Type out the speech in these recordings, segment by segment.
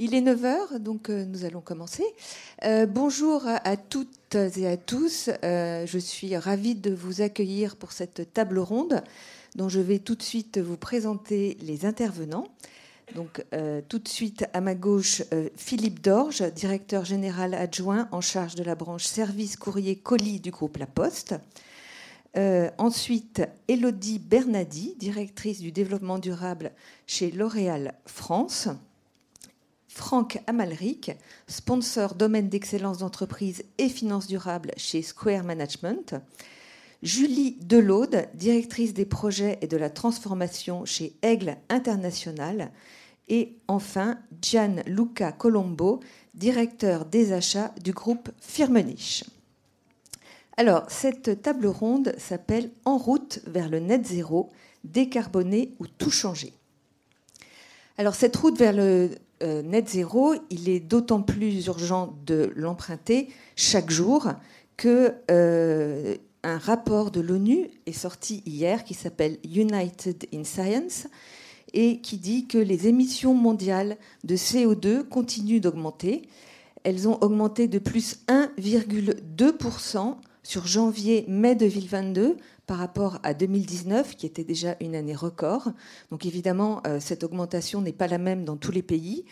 Il est 9h, donc euh, nous allons commencer. Euh, bonjour à toutes et à tous. Euh, je suis ravie de vous accueillir pour cette table ronde dont je vais tout de suite vous présenter les intervenants. Donc, tout de suite à ma gauche, Philippe Dorge, directeur général adjoint en charge de la branche service courrier colis du groupe La Poste. ensuite, Elodie Bernadi, directrice du développement durable chez L'Oréal France. Franck Amalric, sponsor domaine d'excellence d'entreprise et finances durables chez Square Management. Julie Delaude, directrice des projets et de la transformation chez Aigle International. Et enfin, Luca Colombo, directeur des achats du groupe Firmenich. Alors, cette table ronde s'appelle En route vers le net zéro, décarboné ou tout changer. Alors, cette route vers le euh, net zéro, il est d'autant plus urgent de l'emprunter chaque jour que euh, un rapport de l'ONU est sorti hier qui s'appelle United in Science et qui dit que les émissions mondiales de CO2 continuent d'augmenter. Elles ont augmenté de plus 1,2% sur janvier-mai 2022 par rapport à 2019, qui était déjà une année record. Donc évidemment, euh, cette augmentation n'est pas la même dans tous les pays.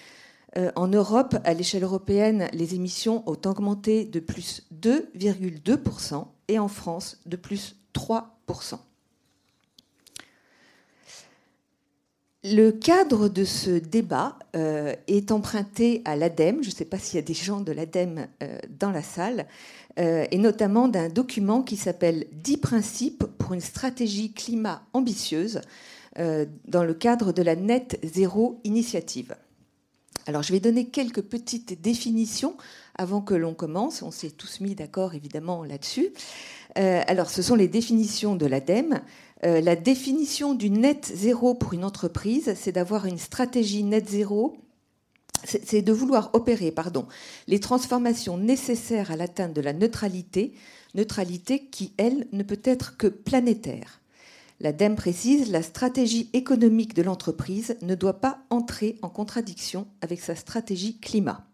Euh, en Europe, à l'échelle européenne, les émissions ont augmenté de plus 2,2% et en France de plus 3%. Le cadre de ce débat euh, est emprunté à l'ADEME, je ne sais pas s'il y a des gens de l'ADEME dans la salle, euh, et notamment d'un document qui s'appelle 10 principes pour une stratégie climat ambitieuse euh, dans le cadre de la Net Zéro Initiative. Alors je vais donner quelques petites définitions avant que l'on commence. On s'est tous mis d'accord évidemment là-dessus. Euh, alors ce sont les définitions de l'ADEME. la définition du net zéro pour une entreprise, c'est d'avoir une stratégie net zéro c'est de vouloir opérer les transformations nécessaires à l'atteinte de la neutralité, neutralité qui, elle, ne peut être que planétaire. L'ADEME précise, la stratégie économique de l'entreprise ne doit pas entrer en contradiction avec sa stratégie climat.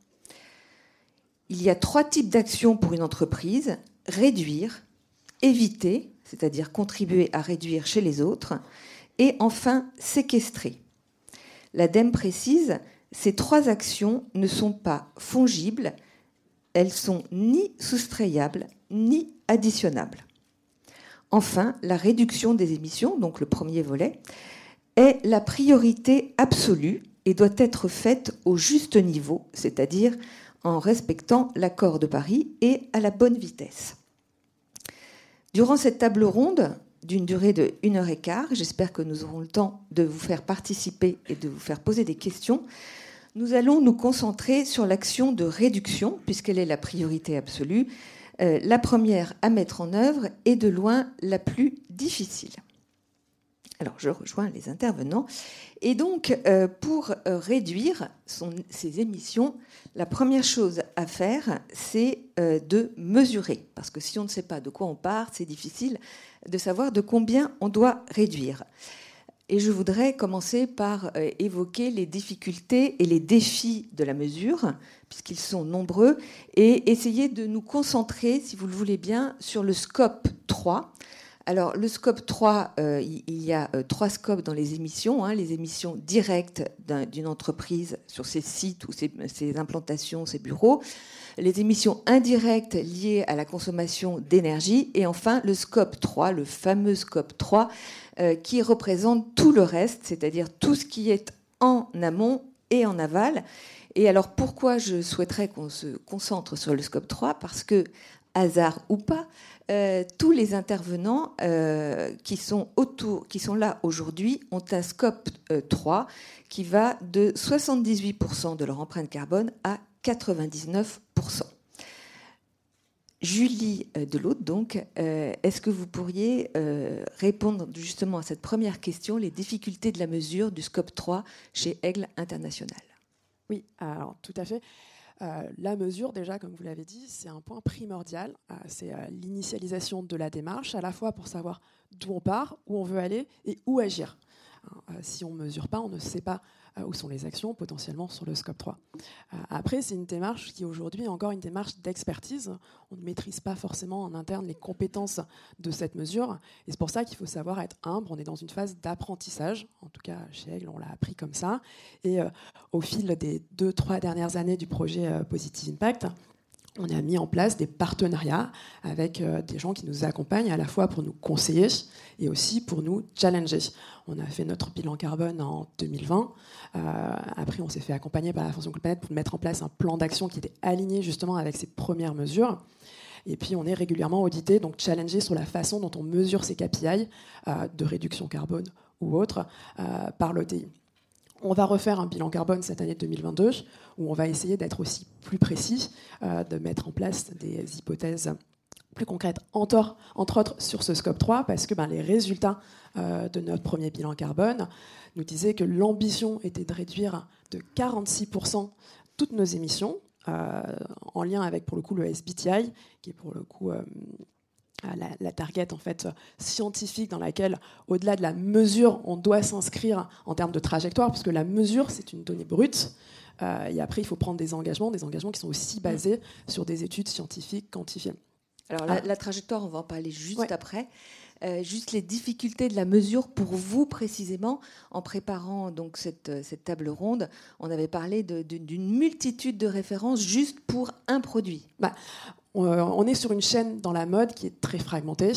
Il y a trois types d'actions pour une entreprise, réduire, éviter, c'est-à-dire contribuer à réduire chez les autres, et enfin séquestrer. L'ADEME précise, ces trois actions ne sont pas fongibles, elles sont ni soustrayables ni additionnables. Enfin, la réduction des émissions, donc le premier volet, est la priorité absolue et doit être faite au juste niveau, c'est-à-dire en respectant l'accord de Paris et à la bonne vitesse. Durant cette table ronde, d'une durée de 1 heure et quart, j'espère que nous aurons le temps de vous faire participer et de vous faire poser des questions. Nous allons nous concentrer sur l'action de réduction, puisqu'elle est la priorité absolue, euh, la première à mettre en œuvre et de loin la plus difficile. Alors, je rejoins les intervenants. Et donc, euh, pour euh, réduire ces émissions, la première chose à faire, c'est de mesurer. Parce que si on ne sait pas de quoi on part, c'est difficile de savoir de combien on doit réduire. Et je voudrais commencer par euh, évoquer les difficultés et les défis de la mesure, puisqu'ils sont nombreux, et essayer de nous concentrer, si vous le voulez bien, sur le scope 3. Alors, le scope 3, euh, il y a euh, trois scopes dans les émissions. Hein, les émissions directes d'une entreprise sur ses sites ou ses, ses, implantations, ses bureaux. Les émissions indirectes liées à la consommation d'énergie. Et enfin, le scope 3, le fameux scope 3, euh, qui représente tout le reste, c'est-à-dire tout ce qui est en amont et en aval. Et alors pourquoi je souhaiterais qu'on se concentre sur le scope 3 Parce que, hasard ou pas, euh, tous les intervenants euh, qui, sont autour, qui sont là aujourd'hui ont un scope 3 qui va de 78% de leur empreinte carbone à 99%. Julie euh, Delaude, donc, euh, est-ce que vous pourriez euh, répondre justement à cette première question, les difficultés de la mesure du scope 3 chez Aigle International? Oui, alors tout à fait. la mesure, déjà, comme vous l'avez dit, c'est un point primordial. c'est l'initialisation de la démarche, à la fois pour savoir d'où on part, où on veut aller et où agir. Hein, si on ne mesure pas, on ne sait pas euh, où sont les actions potentiellement sur le scope 3. Euh, après, c'est une démarche qui aujourd'hui est encore une démarche d'expertise. On ne maîtrise pas forcément en interne les compétences de cette mesure. Et c'est pour ça qu'il faut savoir être humble. On est dans une phase d'apprentissage. En tout cas, chez Aigle, on l'a appris comme ça. Et au fil des deux, trois dernières années du projet Positive Impact, on a mis en place des partenariats avec euh, des gens qui nous accompagnent à la fois pour nous conseiller et aussi pour nous challenger. On a fait notre bilan carbone en 2020. Euh, après, on s'est fait accompagner par la Fondation Planète pour mettre en place un plan d'action qui était aligné justement avec ces premières mesures. Et puis, on est régulièrement audité, donc challengé sur la façon dont on mesure ces KPI euh, de réduction carbone ou autres par l'OTI. On va refaire un bilan carbone cette année 2022 où on va essayer d'être aussi plus précis, euh, de mettre en place des hypothèses plus concrètes, entre, autres sur ce scope 3, parce que ben, les résultats euh, de notre premier bilan carbone nous disaient que l'ambition était de réduire de 46% toutes nos émissions, euh, en lien avec pour le coup le SBTI, qui est pour le coup la, target en fait scientifique dans laquelle, au-delà de la mesure, on doit s'inscrire en termes de trajectoire, puisque la mesure c'est une donnée brute. Euh, et après, il faut prendre des engagements, des engagements qui sont aussi basés sur des études scientifiques quantifiées. Alors la, ah. trajectoire, on va en parler juste après. Euh, juste les difficultés de la mesure pour vous précisément en préparant donc cette, cette table ronde. On avait parlé d'une multitude de références juste pour un produit. Bah, euh, on est sur une chaîne dans la mode qui est très fragmentée.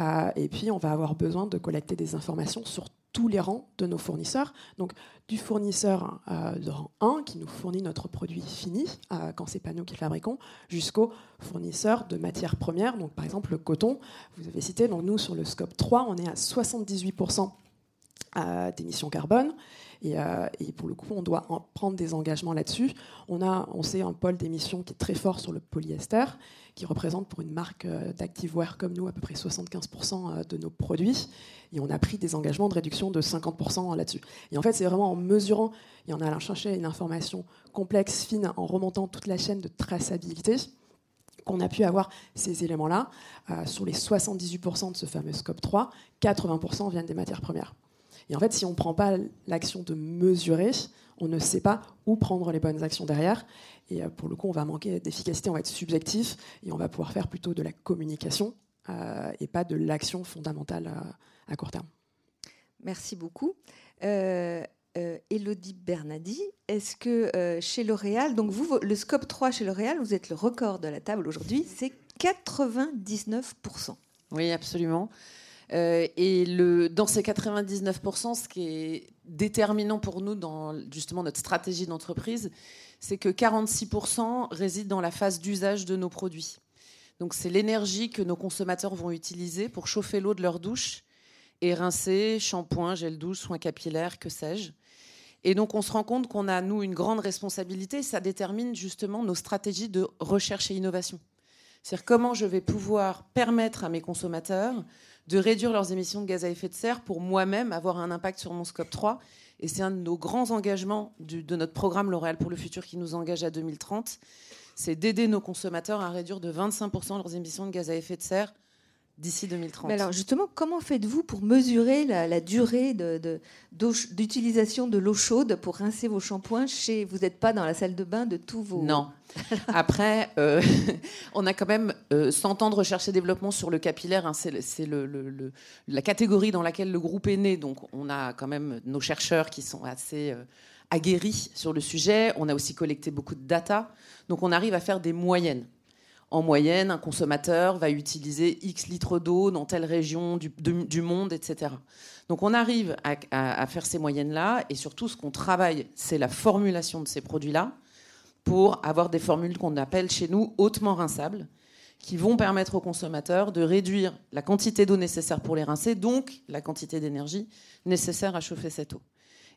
Euh, et puis, on va avoir besoin de collecter des informations sur tous les rangs de nos fournisseurs. Donc, du fournisseur euh, de rang 1 qui nous fournit notre produit fini, quand c'est pas nous qui le fabriquons, jusqu'au fournisseur de matières premières. Donc, par exemple, le coton, vous avez cité, donc nous, sur le scope 3, on est à 78% d'émissions carbone. Euh, et, pour le coup, on doit en prendre des engagements là-dessus. On a, on sait, un pôle d'émission qui est très fort sur le polyester, qui représente pour une marque euh, d'activewear comme nous à peu près 75% euh, de nos produits. Et on a pris des engagements de réduction de 50% là-dessus. Et en fait, c'est vraiment en mesurant et en allant chercher une information complexe, fine, en remontant toute la chaîne de traçabilité qu'on a pu avoir ces éléments-là. sur les 78% de ce fameux scope 3, 80% viennent des matières premières. Et en fait, si on ne prend pas l'action de mesurer, on ne sait pas où prendre les bonnes actions derrière. Et euh, pour le coup, on va manquer d'efficacité, on va être subjectif et on va pouvoir faire plutôt de la communication euh, et pas de l'action fondamentale à, court terme. Merci beaucoup. Euh, Elodie Bernadi, est-ce que chez L'Oréal, donc vous, le scope 3 chez L'Oréal, vous êtes le record de la table aujourd'hui, c'est 99%. Oui, absolument. Euh, et dans ces 99%, ce qui est déterminant pour nous dans justement notre stratégie d'entreprise, c'est que 46% résident dans la phase d'usage de nos produits. Donc c'est l'énergie que nos consommateurs vont utiliser pour chauffer l'eau de leur douche et rincer, shampoing, gel douche, soins capillaires, que sais-je. Et donc on se rend compte qu'on a, nous, une grande responsabilité. Ça détermine justement nos stratégies de recherche et innovation. C'est-à-dire comment je vais pouvoir permettre à mes consommateurs de réduire leurs émissions de gaz à effet de serre pour moi-même avoir un impact sur mon scope 3. Et c'est un de nos grands engagements de notre programme L'Oréal pour le futur qui nous engage à 2030. C'est d'aider nos consommateurs à réduire de 25% leurs émissions de gaz à effet de serre d'ici 2030. Mais alors justement, comment faites-vous pour mesurer la, durée d'utilisation de, l'eau chaude pour rincer vos shampoings chez Vous n'êtes pas dans la salle de bain de tous vos... Non. Après, euh, on a quand même 100 euh, ans de recherche et développement sur le capillaire. Hein. c'est le, la catégorie dans laquelle le groupe est né. Donc on a quand même nos chercheurs qui sont assez... Euh, aguerris sur le sujet. On a aussi collecté beaucoup de data. Donc on arrive à faire des moyennes en moyenne, un consommateur va utiliser X litres d'eau dans telle région du, monde, etc. Donc on arrive à, faire ces moyennes-là, et surtout ce qu'on travaille, c'est la formulation de ces produits-là, pour avoir des formules qu'on appelle chez nous hautement rinçables, qui vont permettre aux consommateurs de réduire la quantité d'eau nécessaire pour les rincer, donc la quantité d'énergie nécessaire à chauffer cette eau.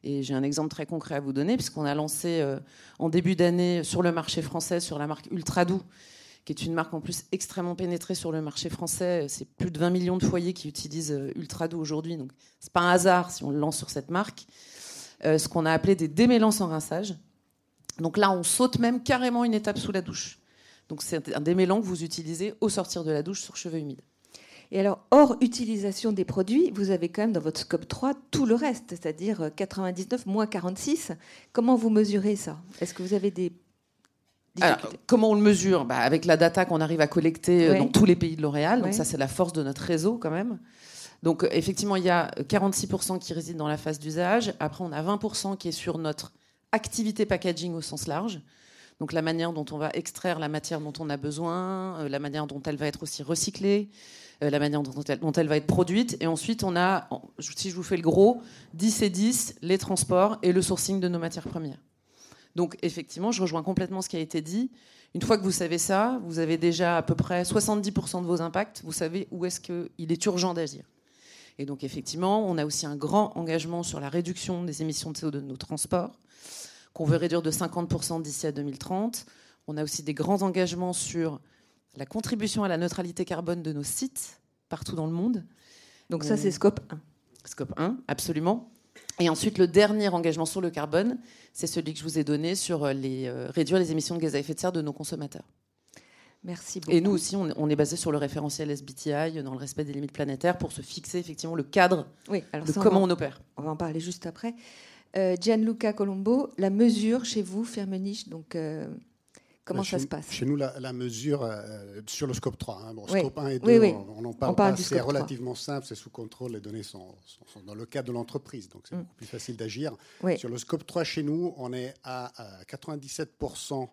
Et j'ai un exemple très concret à vous donner, puisqu'on a lancé euh, en début d'année sur le marché français, sur la marque Ultra Doux, qui est une marque en plus extrêmement pénétrée sur le marché français. C'est plus de 20 millions de foyers qui utilisent euh, Ultrado aujourd'hui, donc c'est pas un hasard si on le lance sur cette marque. Euh, ce qu'on a appelé des démêlants sans rinçage. Donc là, on saute même carrément une étape sous la douche. Donc c'est un démêlant que vous utilisez au sortir de la douche sur cheveux humides. Et alors, hors utilisation des produits, vous avez quand même dans votre scope 3 tout le reste, c'est-à-dire 99 moins 46. Comment vous mesurez ça? Est-ce que vous avez des alors, comment on le mesure? Bah, Avec la data qu'on arrive à collecter euh, dans tous les pays de L'Oréal. Donc ça, c'est la force de notre réseau quand même. Donc euh, effectivement, il y a 46% qui résident dans la phase d'usage. Après, on a 20% qui est sur notre activité packaging au sens large. Donc la manière dont on va extraire la matière dont on a besoin, euh, la manière dont elle va être aussi recyclée, euh, la manière dont elle, dont elle, va être produite. Et ensuite, on a, si je vous fais le gros, 10 et 10, les transports et le sourcing de nos matières premières. Donc effectivement, je rejoins complètement ce qui a été dit. Une fois que vous savez ça, vous avez déjà à peu près 70% de vos impacts, vous savez où est-ce qu'il est urgent d'agir. Et donc effectivement, on a aussi un grand engagement sur la réduction des émissions de CO2 de nos transports, qu'on veut réduire de 50% d'ici à 2030. On a aussi des grands engagements sur la contribution à la neutralité carbone de nos sites partout dans le monde. Donc ça, c'est scope 1. Scope 1, absolument. Et ensuite, le dernier engagement sur le carbone, c'est celui que je vous ai donné sur les, euh, réduire les émissions de gaz à effet de serre de nos consommateurs. Merci beaucoup. Et nous aussi, on, est basé sur le référentiel SBTI, dans le respect des limites planétaires, pour se fixer effectivement le cadre de comment on, opère. On va en parler juste après. Euh, Gianluca Colombo, la mesure chez vous, Firmenich, donc euh, comment ça se passe Chez nous, la, mesure euh, sur le scope 3, hein. scope 1 et 2, on, en parle, c'est relativement simple, c'est sous contrôle, les données sont, dans le cadre de l'entreprise, donc c'est mm. beaucoup plus facile d'agir. Sur le scope 3, chez nous, on est à 97%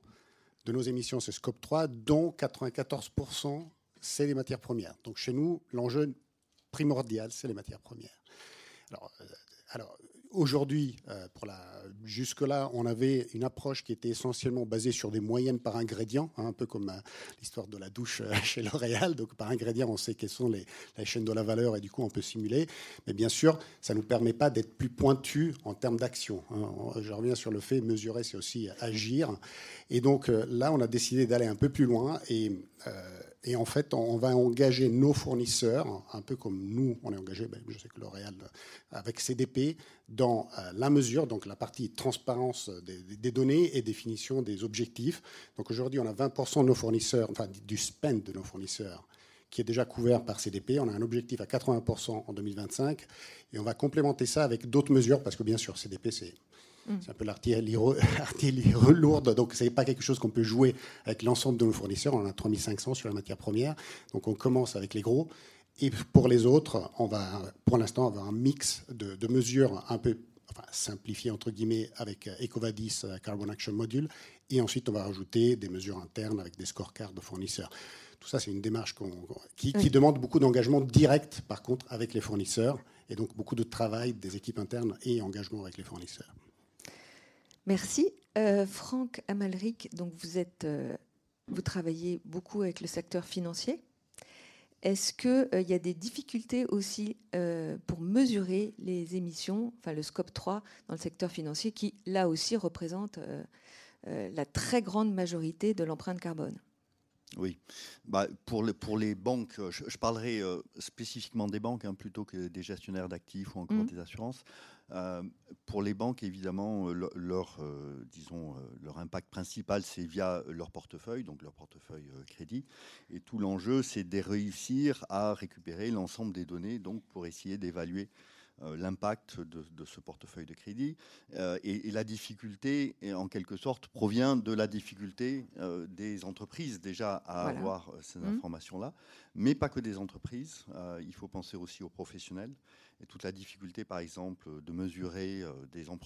de nos émissions, c'est scope 3, dont 94%, c'est les matières premières. Donc chez nous, l'enjeu primordial, c'est les matières premières. Alors, euh, alors aujourd'hui, euh, jusque-là, on avait une approche qui était essentiellement basée sur des moyennes par ingrédient, hein, un peu comme euh, l'histoire de la douche euh, chez L'Oréal. Donc, par ingrédient, on sait quelles sont les, chaînes de la valeur et du coup, on peut simuler. Mais bien sûr, ça ne nous permet pas d'être plus pointu en termes d'action. Hein. Je reviens sur le fait, mesurer, c'est aussi agir. Et donc, là, on a décidé d'aller un peu plus loin et et en fait, on va engager nos fournisseurs, un peu comme nous, on est engagé, ben, je sais que L'Oréal, avec CDP, dans euh, la mesure, donc la partie transparence des, données et définition des objectifs. Donc aujourd'hui, on a 20% de nos fournisseurs, enfin du spend de nos fournisseurs, qui est déjà couvert par CDP. On a un objectif à 80% en 2025. Et on va complémenter ça avec d'autres mesures, parce que bien sûr, CDP, c'est C'est un peu l'artillerie lourde, donc ce n'est pas quelque chose qu'on peut jouer avec l'ensemble de nos fournisseurs. On en a 3500 sur la matière première, donc on commence avec les gros. Et pour les autres, on va pour l'instant avoir un mix de, mesures un peu enfin, simplifiées, entre guillemets, avec EcoVadis Carbon Action Module. Et ensuite, on va rajouter des mesures internes avec des scorecards de fournisseurs. Tout ça, c'est une démarche qui, qui, demande beaucoup d'engagement direct, par contre, avec les fournisseurs, et donc beaucoup de travail des équipes internes et engagement avec les fournisseurs. Merci. Euh, Franck Amalric, donc vous, êtes, euh, vous travaillez beaucoup avec le secteur financier. Est-ce qu'il euh, y a des difficultés aussi pour mesurer les émissions, enfin le scope 3 dans le secteur financier, qui là aussi représente la très grande majorité de l'empreinte carbone? Oui, bah, pour, les, pour les banques, je, parlerai spécifiquement des banques hein, plutôt que des gestionnaires d'actifs ou encore mmh. des assurances. Euh, pour les banques, évidemment, euh, leur, euh, disons, leur impact principal, c'est via leur portefeuille, donc leur portefeuille crédit. Et tout l'enjeu, c'est de réussir à récupérer l'ensemble des données, donc pour essayer d'évaluer l'impact de, ce portefeuille de crédit. et, la difficulté, en quelque sorte, provient de la difficulté des entreprises déjà à avoir ces mmh. informations-là, mais pas que des entreprises. il faut penser aussi aux professionnels et toute la difficulté, par exemple, de mesurer euh,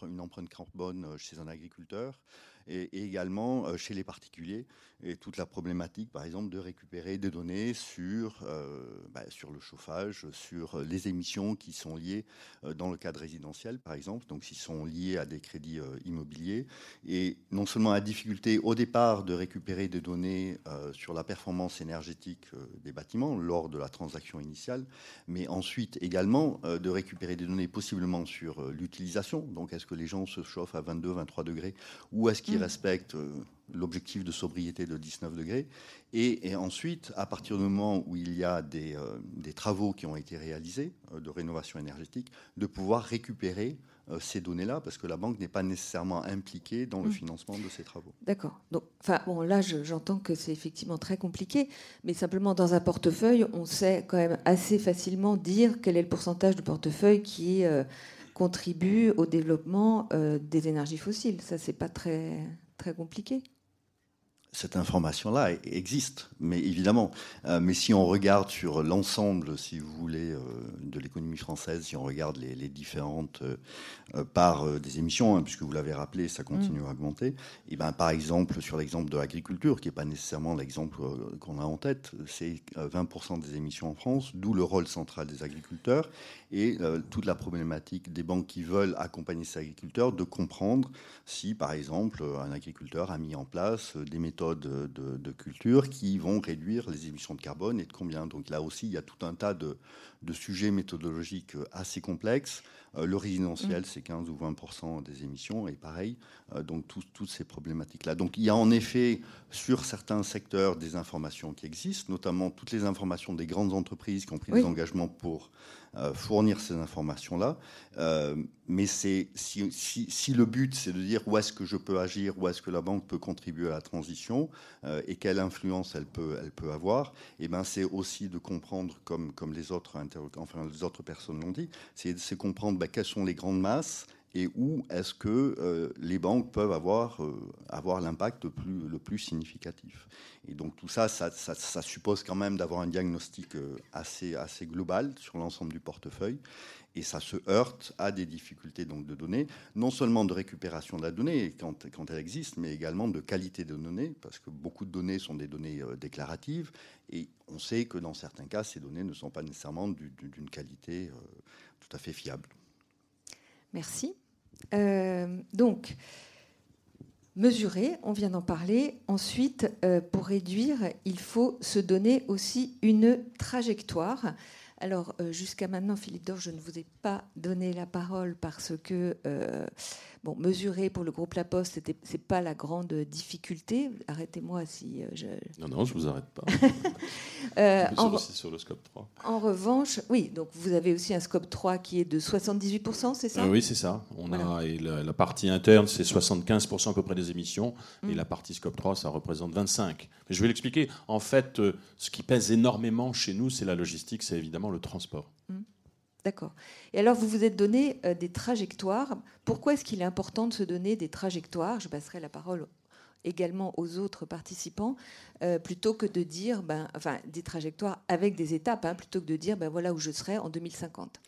une empreinte carbone euh, chez un agriculteur et, également euh, chez les particuliers. Et toute la problématique, par exemple, de récupérer des données sur, bah, sur le chauffage, sur les émissions qui sont liées dans le cadre résidentiel, par exemple, donc s'ils sont liés à des crédits immobiliers. Et non seulement la difficulté au départ de récupérer des données sur la performance énergétique des bâtiments lors de la transaction initiale, mais ensuite également de récupérer des données possiblement sur euh, l'utilisation. Donc, est-ce que les gens se chauffent à 22, 23 degrés ou est-ce qu'ils respectent euh, l'objectif de sobriété de 19 degrés et, ensuite, à partir du moment où il y a des, euh, des travaux qui ont été réalisés de rénovation énergétique, de pouvoir récupérer euh, ces données-là, parce que la banque n'est pas nécessairement impliquée dans le mmh. financement de ces travaux. D'accord. Donc, enfin, bon, là, j'entends que c'est effectivement très compliqué, mais simplement dans un portefeuille, on sait quand même assez facilement dire quel est le pourcentage de portefeuille qui euh, contribue au développement euh, des énergies fossiles. Ça, c'est pas très compliqué cette information-là existe, mais évidemment. Euh, mais si on regarde sur l'ensemble, si vous voulez, euh, de l'économie française, si on regarde les, différentes euh, parts des émissions, hein, puisque vous l'avez rappelé, ça continue mm. à augmenter. Et ben, par exemple, sur l'exemple de l'agriculture, qui n'est pas nécessairement l'exemple qu'on a en tête, c'est 20% des émissions en France, d'où le rôle central des agriculteurs et toute la problématique des banques qui veulent accompagner ces agriculteurs de comprendre si, par exemple, un agriculteur a mis en place des méthodes de, culture qui vont réduire les émissions de carbone et de combien. Donc là aussi, il y a tout un tas de, sujets méthodologiques assez complexes. Euh, le résidentiel, mm. c'est 15 ou 20% des émissions, et pareil, euh, donc toutes ces problématiques-là. Donc il y a en effet sur certains secteurs des informations qui existent, notamment toutes les informations des grandes entreprises qui ont pris des engagements pour euh, fournir ces informations-là. Euh, mais c'est si, si, le but c'est de dire où est-ce que je peux agir, où est-ce que la banque peut contribuer à la transition euh, et quelle influence elle peut, elle peut avoir, et eh ben c'est aussi de comprendre, comme, comme les autres enfin les autres personnes l'ont dit, c'est comprendre ben, quelles sont les grandes masses et où est-ce que euh, les banques peuvent avoir, euh, avoir l'impact le plus, significatif. Et donc tout ça, ça, suppose quand même d'avoir un diagnostic euh, assez, assez global sur l'ensemble du portefeuille. Et ça se heurte à des difficultés donc, de données, non seulement de récupération de la donnée quand elle existe, mais également de qualité de données, parce que beaucoup de données sont des données déclaratives. Et on sait que dans certains cas, ces données ne sont pas nécessairement d'une qualité tout à fait fiable. Merci. Euh, donc, mesurer, on vient d'en parler. Ensuite, euh, pour réduire, il faut se donner aussi une trajectoire. Alors, euh, jusqu'à maintenant, Philippe Dor, je ne vous ai pas donné la parole parce que Bon, mesurer pour le groupe La Poste, ce n'est pas la grande difficulté. Arrêtez-moi si euh, je. Non, non, je ne vous arrête pas. euh, en... sur le scope 3. En revanche, oui, donc vous avez aussi un scope 3 qui est de 78%, c'est ça? Euh, Oui, c'est ça. On a, et la, partie interne, c'est 75% à peu près des émissions. Et mm. la partie scope 3, ça représente 25%. Mais je vais l'expliquer. En fait, euh, ce qui pèse énormément chez nous, c'est la logistique, c'est évidemment le transport. D'accord. Et alors, vous vous êtes donné euh, des trajectoires. Pourquoi est-ce qu'il est important de se donner des trajectoires? Je passerai la parole également aux autres participants, euh, plutôt que de dire, ben, enfin, des trajectoires avec des étapes, hein, plutôt que de dire, ben voilà où je serai en 2050.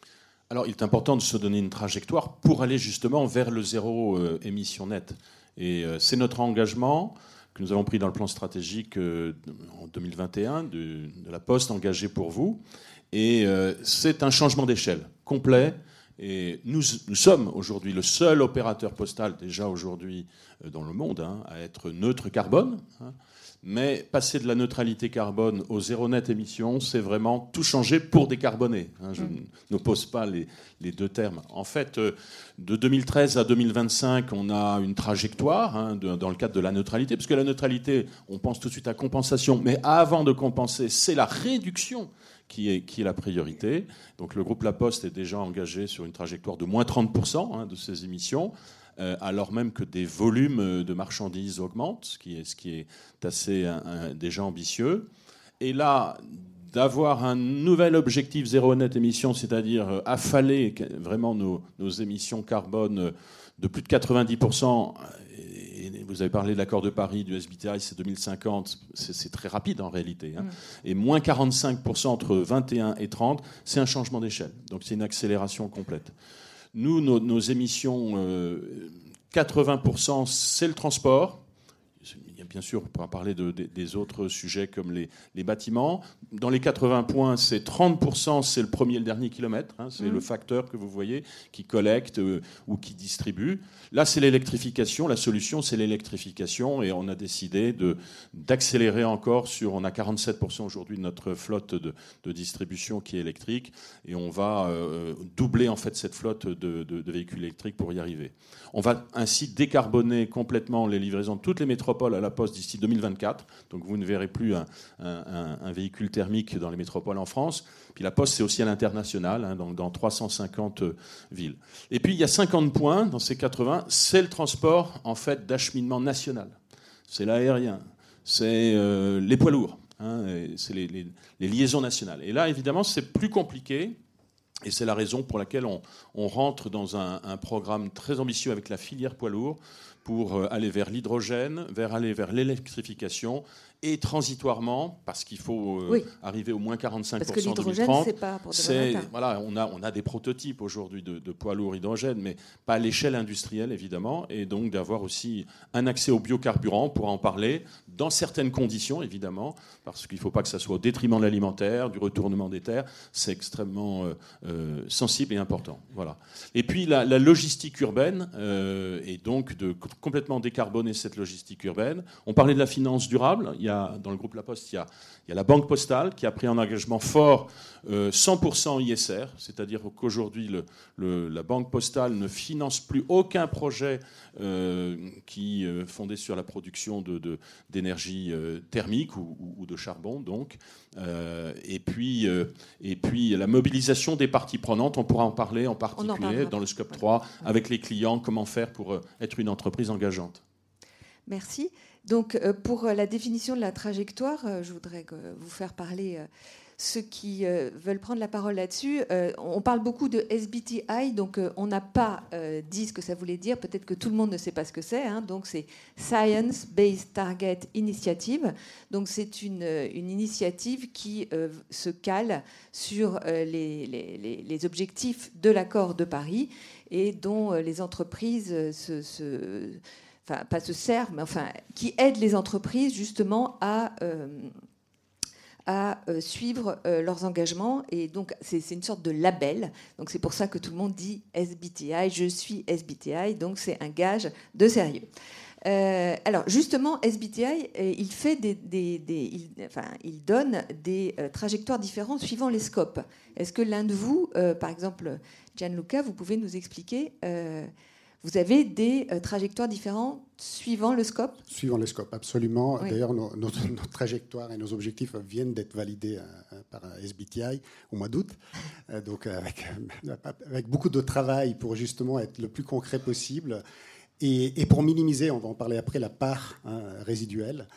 Alors, il est important de se donner une trajectoire pour aller justement vers le zéro euh, émission nette. Et c'est notre engagement que nous avons pris dans le plan stratégique en 2021 de, de, la Poste engagée pour vous. Et euh, c'est un changement d'échelle complet. Et nous, nous sommes aujourd'hui le seul opérateur postal, déjà aujourd'hui euh, dans le monde, hein, à être neutre carbone. Hein. Mais passer de la neutralité carbone au zéro net émission, c'est vraiment tout changer pour décarboner. Hein. Je mm. n'oppose pas les, les, deux termes. En fait, euh, de 2013 à 2025, on a une trajectoire dans le cadre de la neutralité, parce que la neutralité, on pense tout de suite à compensation, mais avant de compenser, c'est la réduction qui est, la priorité. Donc le groupe La Poste est déjà engagé sur une trajectoire de moins 30% hein, de ses émissions. Euh, alors même que des volumes de marchandises augmentent, ce qui est, assez déjà ambitieux. Et là, d'avoir un nouvel objectif zéro net émission, c'est-à-dire euh, affaler vraiment nos, nos, émissions carbone de plus de 90%, vous avez parlé de l'accord de Paris, du SBTI, c'est 2050, c'est très rapide en réalité. Hein. Mm. Et moins 45% entre 21 et 30, c'est un changement d'échelle. Donc c'est une accélération complète. Nous, nos, émissions, 80%, euh, c'est le transport bien sûr, on pourra parler de, des autres sujets comme les, bâtiments. Dans les 80 points, c'est 30%, c'est le premier et le dernier kilomètre. Hein, c'est mmh. le facteur que vous voyez qui collecte euh, ou qui distribue. Là, c'est l'électrification. La solution, c'est l'électrification. Et on a décidé d'accélérer encore sur. On a 47% aujourd'hui de notre flotte de, distribution qui est électrique. Et on va euh, doubler en fait cette flotte de, de véhicules électriques pour y arriver. On va ainsi décarboner complètement les livraisons de toutes les métropoles à la Poste d'ici 2024. Donc vous ne verrez plus un, véhicule thermique dans les métropoles en France. Puis la Poste, c'est aussi à l'international, hein, dans 350 villes. Et puis il y a 50 points dans ces 80, c'est le transport en fait d'acheminement national. C'est l'aérien, c'est les poids lourds. Hein, c'est les, liaisons nationales. Et là, évidemment, c'est plus compliqué. Et c'est la raison pour laquelle on, rentre dans un, un, programme très ambitieux avec la filière poids lourd pour euh, aller vers l'hydrogène, vers aller vers l'électrification et transitoirement, parce qu'il faut euh, arriver au moins 45% parce que l'hydrogène, c'est pas pour voilà, on a, on a des prototypes aujourd'hui de, poids lourds hydrogène, mais pas à l'échelle industrielle, évidemment, et donc d'avoir aussi un accès au biocarburant pour en parler, dans certaines conditions, évidemment, parce qu'il ne faut pas que ça soit au détriment de l'alimentaire, du retournement des terres, c'est extrêmement euh, euh, sensible et important. Voilà. Et puis la, logistique urbaine, et donc de complètement décarboner cette logistique urbaine. On parlait de la finance durable, il dans le groupe La Poste, il y, a, la Banque Postale qui a pris un engagement fort 100% euh, ISR, c'est-à-dire qu'aujourd'hui, la Banque Postale ne finance plus aucun projet euh, qui euh, fondé sur la production d'énergie de, thermique ou, de charbon, donc. et, puis, et puis la mobilisation des parties prenantes, on pourra en parler en particulier dans le scope 3 avec les clients, comment faire pour être une entreprise engageante. Merci. Donc, euh, pour la définition de la trajectoire, euh, je voudrais vous faire parler euh, ceux qui veulent prendre la parole là-dessus. On parle beaucoup de SBTI, donc on n'a pas dit ce que ça voulait dire. Peut-être que tout le monde ne sait pas ce que c'est. Hein. Donc, c'est Science Based Target Initiative. Donc, c'est une, initiative qui se cale sur les, objectifs de l'accord de Paris et dont les entreprises se enfin pas se sert, mais enfin qui aide les entreprises justement à euh, à euh, suivre euh, leurs engagements. Et donc, c'est une sorte de label. Donc, c'est pour ça que tout le monde dit SBTI, je suis SBTI. Donc, c'est un gage de sérieux. alors, justement, SBTI, il, fait des, des, il, enfin, il donne des trajectoires différentes suivant les scopes. Est-ce que l'un de vous, par exemple, Gianluca, vous pouvez nous expliquer vous avez des euh, trajectoires différentes suivant le scope? Suivant le scope, absolument. D'ailleurs, nos, trajectoires et nos objectifs viennent d'être validés euh, par SBTI au mois d'août. Euh, donc, avec, avec, beaucoup de travail pour justement être le plus concret possible et, pour minimiser, on va en parler après, la part hein, résiduelle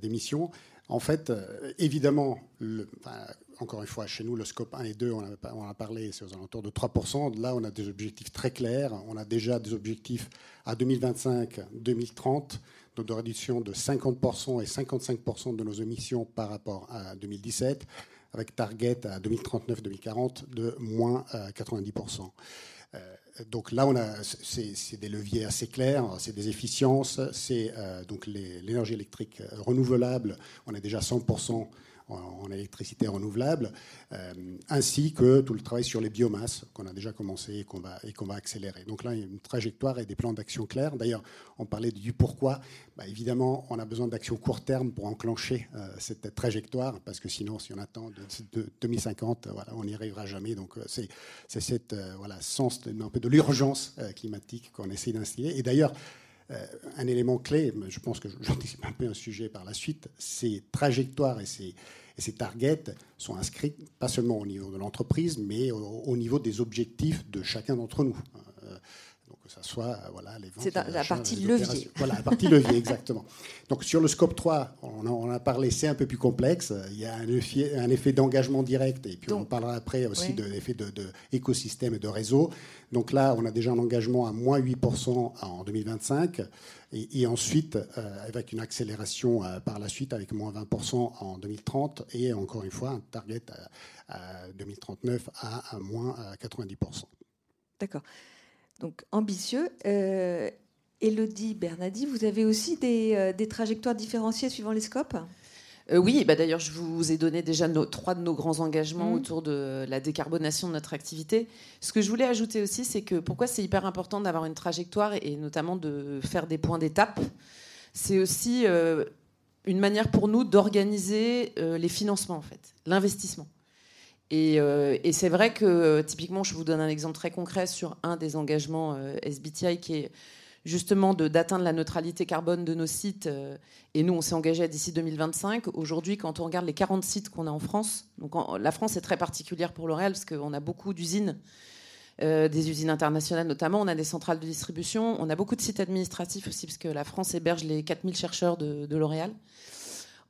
d'émissions. En fait, évidemment, le, encore une fois, chez nous, le scope 1 et 2, on a, a parlé, c'est aux alentours de 3%. Là, on a des objectifs très clairs. On a déjà des objectifs à 2025, 2030, donc de réduction de 50% et 55% de nos émissions par rapport à 2017, avec target à 2039-2040 de moins 90% donc là, on a, c'est, des leviers assez clairs, c'est des efficiences, c'est euh, donc l'énergie électrique renouvelable. On a déjà 100% en, électricité renouvelable, euh, ainsi que tout le travail sur les biomasses qu'on a déjà commencé et qu'on va, et va accélérer. Donc là, il y a une trajectoire et des plans d'action clairs. D'ailleurs, on parlait du pourquoi. Bah, évidemment, on a besoin d'actions court terme pour enclencher euh, cette trajectoire, parce que sinon, si on attend de, 2050, voilà, on n'y arrivera jamais. Donc euh, c'est, c'est cette voilà, sens de, un peu de l'urgence climatique qu'on essaie d'instiller. Et d'ailleurs, un élément clé, je pense que j'anticipe un peu un sujet par la suite, ces trajectoires et ces, et ces targets sont inscrits pas seulement au niveau de l'entreprise, mais au, niveau des objectifs de chacun d'entre nous. Euh, donc que ça soit euh, voilà, les ventes. C'est la partie levier. Voilà, la partie levier, exactement. Donc sur le scope 3, on en a parlé, c'est un peu plus complexe. Il y a un effet, un effet d'engagement direct, et puis on parlera après aussi de l'effet d'écosystème de, et de réseau. Donc là, on a déjà un engagement à moins 8% en 2025. Et, ensuite, euh, avec une accélération euh, par la suite, avec moins 20% en 2030, et encore une fois, un target à, 2039 à, moins 90%. D'accord. Donc ambitieux. Euh, Elodie Bernadi, vous avez aussi des, des trajectoires différenciées suivant les scopes? Euh, oui, bah d'ailleurs, je vous ai donné déjà nos, trois de nos grands engagements mmh. autour de la décarbonation de notre activité. Ce que je voulais ajouter aussi, c'est que pourquoi c'est hyper important d'avoir une trajectoire et notamment de faire des points d'étape, c'est aussi euh, une manière pour nous d'organiser euh, les financements, en fait, l'investissement. Et, et c'est vrai que, typiquement, je vous donne un exemple très concret sur un des engagements SBTI qui est justement d'atteindre la neutralité carbone de nos sites. Euh, et nous, on s'est engagé d'ici 2025. Aujourd'hui, quand on regarde les 40 sites qu'on a en France, donc la France est très particulière pour L'Oréal parce qu'on a beaucoup d'usines, euh, des usines internationales notamment, on a des centrales de distribution, on a beaucoup de sites administratifs aussi parce que la France héberge les 4000 chercheurs de, L'Oréal.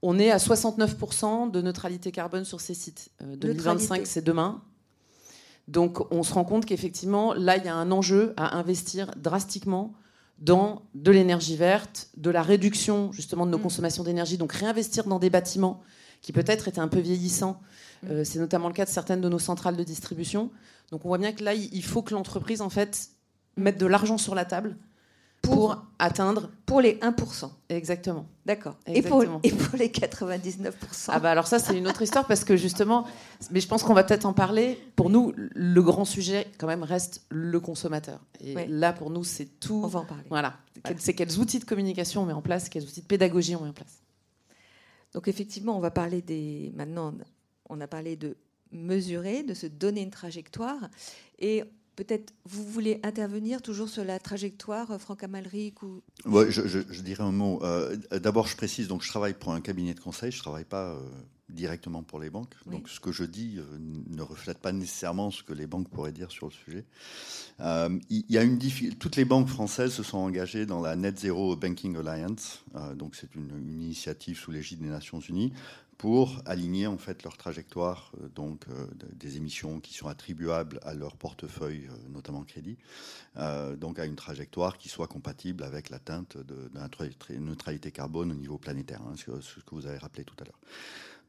On est à 69% de neutralité carbone sur ces sites. 2025, euh, c'est demain. Donc on se rend compte qu'effectivement, là, il y a un enjeu à investir drastiquement dans de l'énergie verte, de la réduction justement de nos mm. consommations d'énergie, donc réinvestir dans des bâtiments qui peut-être étaient un peu vieillissants. Mm. Euh, c'est notamment le cas de certaines de nos centrales de distribution. Donc on voit bien que là, il faut que l'entreprise en fait mette de l'argent sur la table pour, atteindre. Pour les 1%. Exactement. D'accord. Et pour, et pour les 99% Ah bah alors ça c'est une autre histoire parce que justement, mais je pense qu'on va peut-être en parler. Pour nous, le grand sujet quand même reste le consommateur. Et là pour nous c'est tout. On va en parler. Voilà. C'est quels outils de communication on met en place, quels outils de pédagogie on met en place. Donc effectivement, on va parler des. Maintenant, on a parlé de mesurer, de se donner une trajectoire. Et Peut-être vous voulez intervenir toujours sur la trajectoire, euh, Franck Amalric ou... je, dirais un mot. Euh, d'abord, je précise, donc je travaille pour un cabinet de conseil, je ne travaille pas euh, directement pour les banques. Donc ce que je dis ne reflète pas nécessairement ce que les banques pourraient dire sur le sujet. il y a une Toutes les banques françaises se sont engagées dans la Net Zero Banking Alliance. donc c'est une, une, initiative sous l'égide des Nations Unies pour aligner en fait leur trajectoire euh, donc euh, des émissions qui sont attribuables à leur portefeuille, euh, notamment crédit, donc à une trajectoire qui soit compatible avec l'atteinte de, de, neutralité carbone au niveau planétaire, hein, ce, que vous avez rappelé tout à l'heure.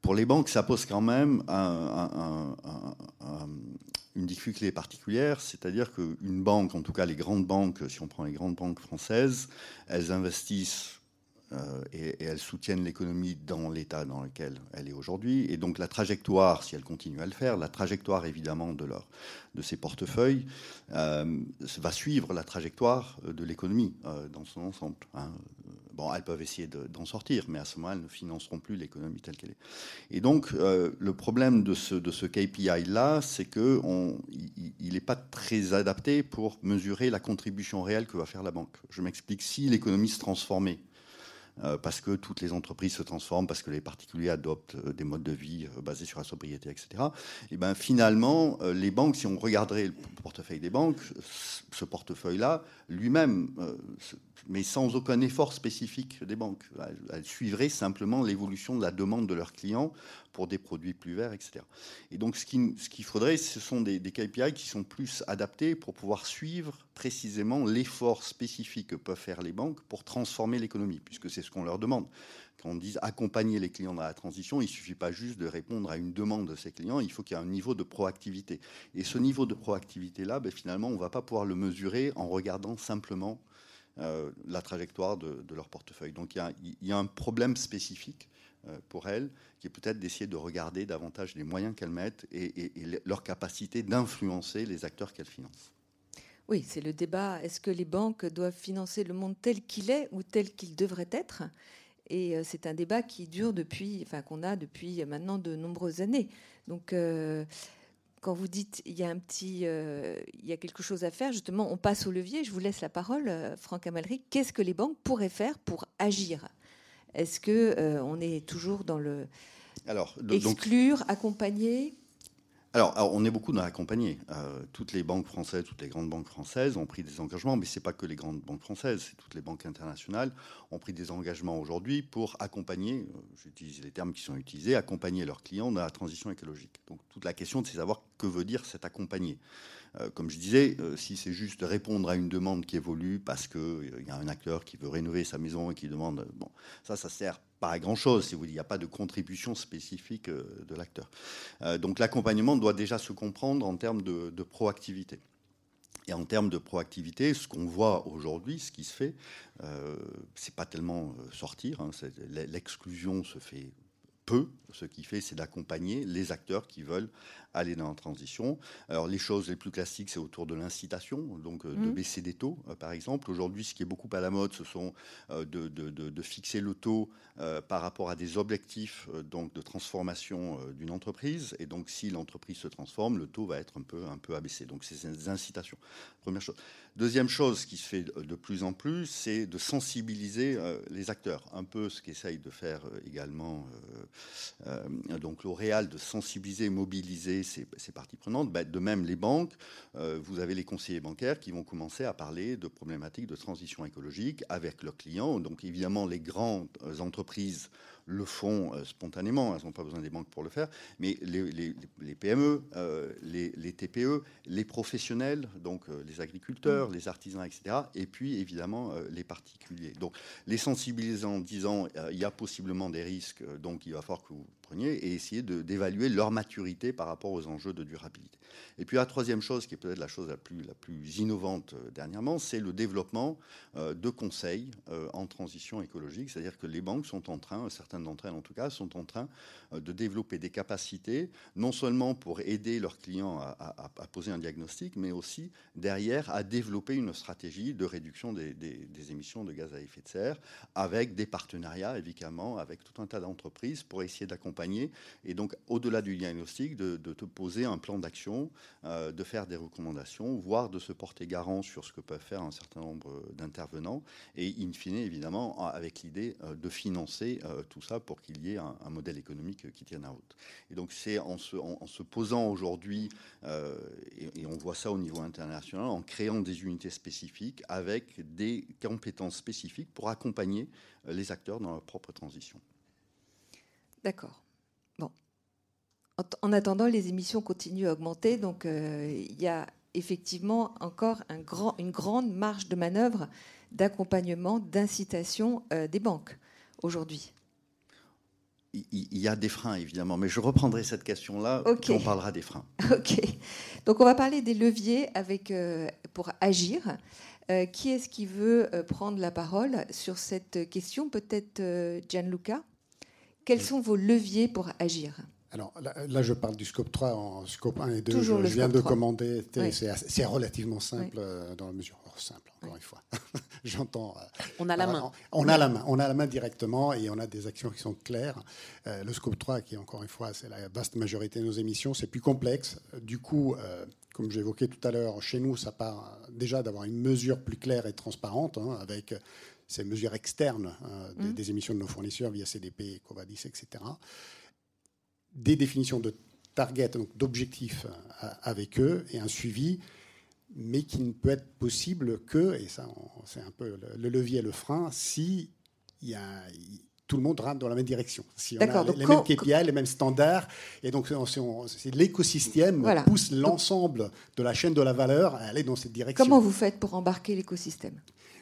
Pour les banques, ça pose quand même une difficulté particulière, c'est-à-dire qu'une banque, en tout cas les grandes banques, si on prend les grandes banques françaises, elles investissent euh, et, elles soutiennent l'économie dans l'état dans lequel elle est aujourd'hui. Et donc la trajectoire, si elles continuent à le faire, la trajectoire évidemment de, leur, de ces portefeuilles euh, va suivre la trajectoire de l'économie euh, dans son ensemble. Hein. Bon, elles peuvent essayer d'en sortir, mais à ce moment, elles ne financeront plus l'économie telle qu'elle est. Et donc, le problème de ce, de ce KPI-là, c'est qu'il n'est pas très adapté pour mesurer la contribution réelle que va faire la banque. Je m'explique, si l'économie se transformait parce que toutes les entreprises se transforment, parce que les particuliers adoptent euh, des modes de vie euh, basés sur la sobriété, etc. Et ben finalement, les banques, si on regarderait le portefeuille des banques, ce portefeuille-là, lui-même, mais sans aucun effort spécifique des banques, elle suivrait simplement l'évolution de la demande de leurs clients pour des produits plus verts, etc. Et donc, ce qu'il ce faudrait, ce sont des, des, KPI qui sont plus adaptés pour pouvoir suivre précisément l'effort spécifique que peuvent faire les banques pour transformer l'économie, puisque c'est ce qu'on leur demande. Quand on dit accompagner les clients dans la transition, il ne suffit pas juste de répondre à une demande de ces clients, il faut qu'il y ait un niveau de proactivité. Et ce niveau de proactivité-là, ben, finalement, on ne va pas pouvoir le mesurer en regardant simplement euh, la trajectoire de, leur portefeuille. Donc il y, a un problème spécifique euh, pour elles, qui est peut-être d'essayer de regarder davantage les moyens qu'elles mettent et, leur capacité d'influencer les acteurs qu'elles financent. Oui, c'est le débat. Est-ce que les banques doivent financer le monde tel qu'il est ou tel qu'il devrait être? Et euh, c'est un débat qui dure depuis, enfin qu'on a depuis maintenant de nombreuses années. Donc quand vous dites il y a un petit, il y a quelque chose à faire, justement, on passe au levier. Je vous laisse la parole, Franck Amalric. Qu'est-ce que les banques pourraient faire pour agir? Est-ce que euh, on est toujours dans le alors, exclure, accompagner alors, on est beaucoup dans l'accompagner. Euh, toutes les banques françaises, toutes les grandes banques françaises ont pris des engagements, mais ce n'est pas que les grandes banques françaises, c'est toutes les banques internationales ont pris des engagements aujourd'hui pour accompagner, euh, j'utilise les termes qui sont utilisés, accompagner leurs clients dans la transition écologique. Donc toute la question, c'est de savoir que veut dire cet accompagner. Euh, comme je disais, euh, si c'est juste répondre à une demande qui évolue parce qu'il euh, y a un acteur qui veut rénover sa maison et qui demande, bon, ça, ça sert pas à grand chose si vous il n'y a pas de contribution spécifique de l'acteur. donc l'accompagnement doit déjà se comprendre en termes de, proactivité. Et en termes de proactivité, ce qu'on voit aujourd'hui, ce qui se fait, c'est pas tellement sortir. Hein, l'exclusion se fait peu. Ce qu'il fait, c'est d'accompagner les acteurs qui veulent aller dans la transition. Alors les choses les plus classiques, c'est autour de l'incitation, donc de mmh. baisser des taux, par exemple. Aujourd'hui, ce qui est beaucoup à la mode, ce sont de, de, fixer le taux par rapport à des objectifs donc de transformation d'une entreprise. Et donc, si l'entreprise se transforme, le taux va être un peu, un peu abaissé. Donc, c'est des incitations. Première chose. Deuxième chose qui se fait de plus en plus, c'est de sensibiliser euh, les acteurs. Un peu ce qu'essaye de faire euh, également euh, donc L'Oréal, de sensibiliser, mobiliser ces, parties prenantes. Ben, de même, les banques, vous avez les conseillers bancaires qui vont commencer à parler de problématiques de transition écologique avec leurs clients. Donc évidemment, les grandes entreprises le font euh, spontanément, elles n'ont pas besoin des banques pour le faire, mais les, PME, euh, les, TPE, les professionnels, donc euh, les agriculteurs, mmh. les artisans, etc., et puis évidemment les particuliers. Donc les sensibiliser en disant il y a possiblement des risques, donc il va falloir que vous et essayer d'évaluer leur maturité par rapport aux enjeux de durabilité. Et puis la troisième chose, qui est peut-être la chose la plus, innovante dernièrement, c'est le développement de conseils en transition écologique, c'est-à-dire que les banques sont en train, certains d'entre elles en tout cas, sont en train euh, de développer des capacités, non seulement pour aider leurs clients à, poser un diagnostic, mais aussi derrière à développer une stratégie de réduction des, émissions de gaz à effet de serre, avec des partenariats évidemment, avec tout un tas d'entreprises pour essayer d'accompagner et donc au-delà du diagnostic, de, te poser un plan d'action, euh, de faire des recommandations, voire de se porter garant sur ce que peuvent faire un certain nombre d'intervenants, et in fine évidemment avec l'idée euh, de financer tout ça pour qu'il y ait un, modèle économique qui tienne à route. Et donc c'est en se, posant aujourd'hui, euh, et, on voit ça au niveau international, en créant des unités spécifiques avec des compétences spécifiques pour accompagner euh, les acteurs dans leur propre transition. D'accord. En, attendant, les émissions continuent à augmenter, donc euh, il y a effectivement encore un grand, une grande marge de manœuvre d'accompagnement, d'incitation des banques aujourd'hui il y a des freins, évidemment, mais je reprendrai cette question-là, et on parlera des freins. OK. Donc, on va parler des leviers avec, euh, pour agir. Euh, qui est-ce qui veut euh, prendre la parole sur cette question? Peut-être Gianluca? Quels sont vos leviers pour agir? Alors là, je parle du scope 3 en scope 1 et 2. je, viens de commander. C'est relativement simple dans la mesure. Oh, simple, encore une fois. J'entends. Euh, on a la main. On a la main. On a la main directement et on a des actions qui sont claires. Euh, le scope 3, qui encore une fois, c'est la vaste majorité de nos émissions, c'est plus complexe. Du coup, euh, comme j'évoquais tout à l'heure, chez nous, ça part déjà d'avoir une mesure plus claire et transparente hein, avec ces mesures externes des, mmh. des, émissions de nos fournisseurs via CDP, Covadis, etc des définitions de target, donc d'objectifs euh, avec eux, et un suivi, mais qui ne peut être possible que, et ça c'est un peu le levier et le frein, si il y a, tout le monde rentre dans la même direction. Si on a les, mêmes KPI, les mêmes standards, et donc c'est l'écosystème pousse l'ensemble de la chaîne de la valeur à aller dans cette direction. Comment vous faites pour embarquer l'écosystème?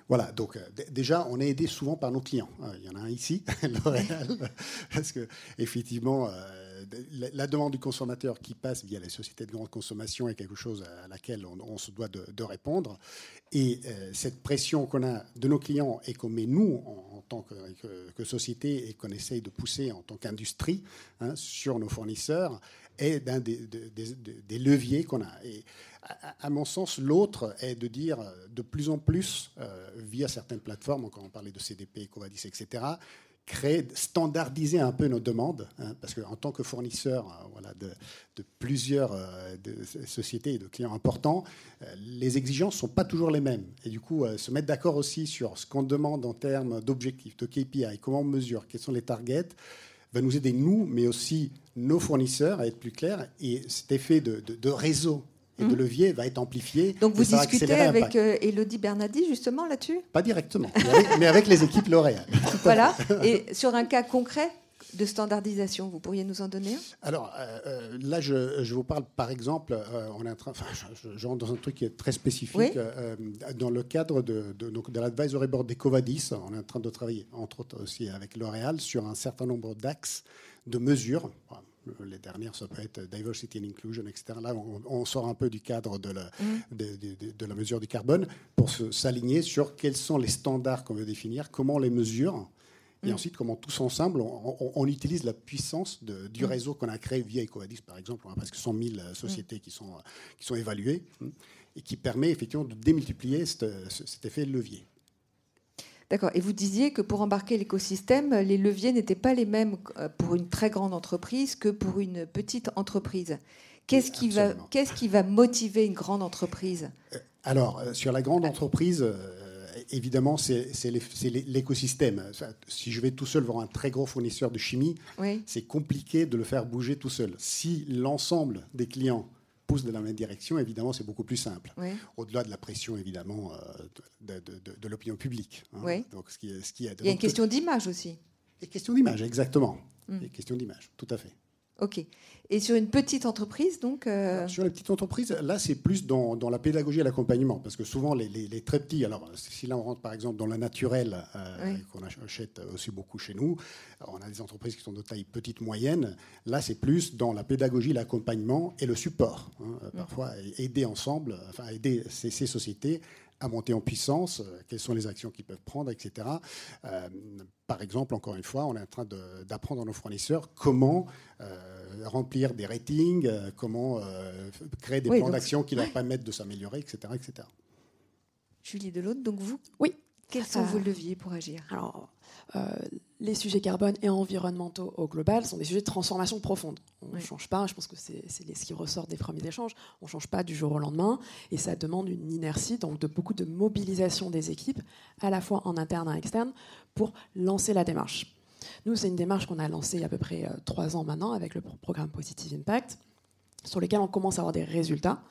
Voilà, donc euh, déjà, on est aidé souvent par nos clients. Euh, il y en a un ici, L'Oréal, parce que effectivement, la demande du consommateur qui passe via les sociétés de grande consommation est quelque chose à laquelle on, se doit de, répondre. Et euh, cette pression qu'on a de nos clients et qu'on met nous en, tant que, société et qu'on essaye de pousser en tant qu'industrie hein, sur nos fournisseurs est d'un des, leviers qu'on a. Et à, mon sens, l'autre est de dire de plus en plus, euh, via certaines plateformes, encore on parlait de CDP, Covadis, etc., créer, standardiser un peu nos demandes, hein, parce qu'en tant que fournisseur euh, voilà, de, plusieurs euh, sociétés et de clients importants, euh, les exigences ne sont pas toujours les mêmes. Et du coup, se mettre d'accord aussi sur ce qu'on demande en termes d'objectifs, de KPI, comment on mesure, quels sont les targets, va nous aider, nous, mais aussi nos fournisseurs, à être plus clairs. Et cet effet de, de réseau et de hmm. levier va être amplifié. Donc vous discutez avec euh, Elodie Bernardi justement là-dessus? Pas directement, mais avec, les équipes L'Oréal. voilà. Et sur un cas concret de standardisation, vous pourriez nous en donner un? Alors euh, euh, là, je, vous parle par exemple, on est en train, enfin, je, rentre dans un truc qui est très spécifique. dans le cadre de, de, de l'advisory board d'Ecovadis, on est en train de travailler, entre autres aussi avec L'Oréal, sur un certain nombre d'axes de mesures les dernières, ça peut être diversity and inclusion, etc. Là, on, sort un peu du cadre de la, mm. de, la mesure du carbone pour s'aligner sur quels sont les standards qu'on veut définir, comment on les mesure Et mm. ensuite, comment tous ensemble, on, utilise la puissance de, du mm. réseau qu'on a créé via EcoAdis, par exemple. On a presque 100 000 euh, sociétés qui, sont, qui sont évaluées et qui permet effectivement de démultiplier cet effet levier. D'accord. Et vous disiez que pour embarquer l'écosystème, les leviers n'étaient pas les mêmes euh, pour une très grande entreprise que pour une petite entreprise. Qu'est-ce qui, va, qu'est-ce qui va motiver une grande entreprise? Euh, Alors, sur la grande entreprise, évidemment, c'est l'écosystème. Si je vais tout seul voir un très gros fournisseur de chimie, c'est compliqué de le faire bouger tout seul. Si l'ensemble des clients poussent dans la même direction, évidemment, c'est beaucoup plus simple. Au-delà de la pression, évidemment, euh, de, l'opinion publique. Hein. Donc, ce qui, ce qui Il y a une question d'image aussi. Une question d'image, exactement. Une hmm. question d'image, tout à fait. Ok. Et sur une petite entreprise, donc euh, Sur les petites entreprises, là, c'est plus dans, la pédagogie et l'accompagnement. Parce que souvent, les, très petits, alors si là, on rentre par exemple dans la naturelle, euh, qu'on achète aussi beaucoup chez nous, on a des entreprises qui sont de taille petite, moyenne. Là, c'est plus dans la pédagogie, l'accompagnement et le support. Hein. Parfois, aider ensemble, enfin, aider ces, ces sociétés à monter en puissance, euh, quelles sont les actions qu'ils peuvent prendre, etc. Euh, par exemple, encore une fois, on est en train d'apprendre à nos fournisseurs comment euh, remplir des ratings, comment créer des plans d'action qui leur permettent de s'améliorer, etc., etc. Julie Delaude, donc vous Oui. Quels sont vos leviers pour agir? Alors, les sujets carbone et environnementaux au global sont des sujets de transformation profonde. On ne change pas, je pense que c'est ce qui ressort des premiers échanges, on ne change pas du jour au lendemain et ça demande une inertie, donc de beaucoup de mobilisation des équipes, à la fois en interne et en externe, pour lancer la démarche. Nous, c'est une démarche qu'on a lancée il y a à peu près euh, trois ans maintenant avec le programme Positive Impact, sur lequel on commence à avoir des résultats.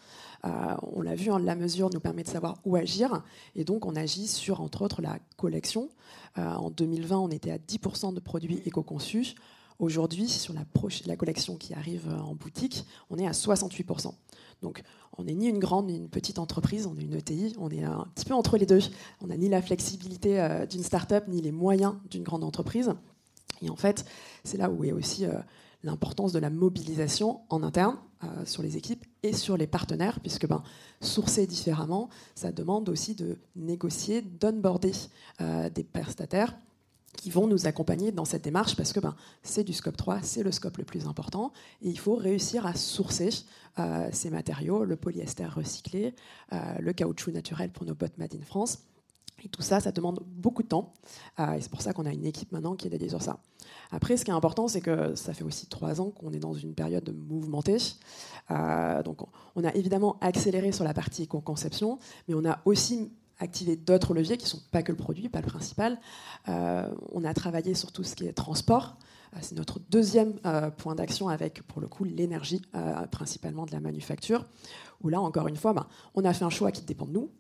Euh, on l'a vu, hein, la mesure nous permet de savoir où agir. Et donc, on agit sur, entre autres, la collection. Euh, en 2020, on était à 10% de produits éco-conçus. Aujourd'hui, sur la, la, collection qui arrive euh, en boutique, on est à 68%. Donc, on n'est ni une grande ni une petite entreprise, on est une ETI, on est un petit peu entre les deux. On n'a ni la flexibilité d'une start-up, ni les moyens d'une grande entreprise. Et en fait, c'est là où est aussi l'importance de la mobilisation en interne euh, sur les équipes et sur les partenaires, puisque ben, sourcer différemment, ça demande aussi de négocier, d'onboarder euh, des prestataires qui vont nous accompagner dans cette démarche parce que ben, c'est du scope 3, c'est le scope le plus important et il faut réussir à sourcer euh, ces matériaux, le polyester recyclé, le caoutchouc naturel pour nos bottes Made in France tout ça, ça demande beaucoup de temps. Euh, et c'est pour ça qu'on a une équipe maintenant qui est dédiée sur ça. Après, ce qui est important, c'est que ça fait aussi trois ans qu'on est dans une période mouvementée. Euh, donc, on a évidemment accéléré sur la partie éco-conception, mais on a aussi activé d'autres leviers qui ne sont pas que le produit, pas le principal. Euh, on a travaillé sur tout ce qui est transport. C'est notre deuxième point d'action avec, pour le coup, l'énergie, principalement de la manufacture, où là, encore une fois, ben, on a fait un choix qui dépend de nous,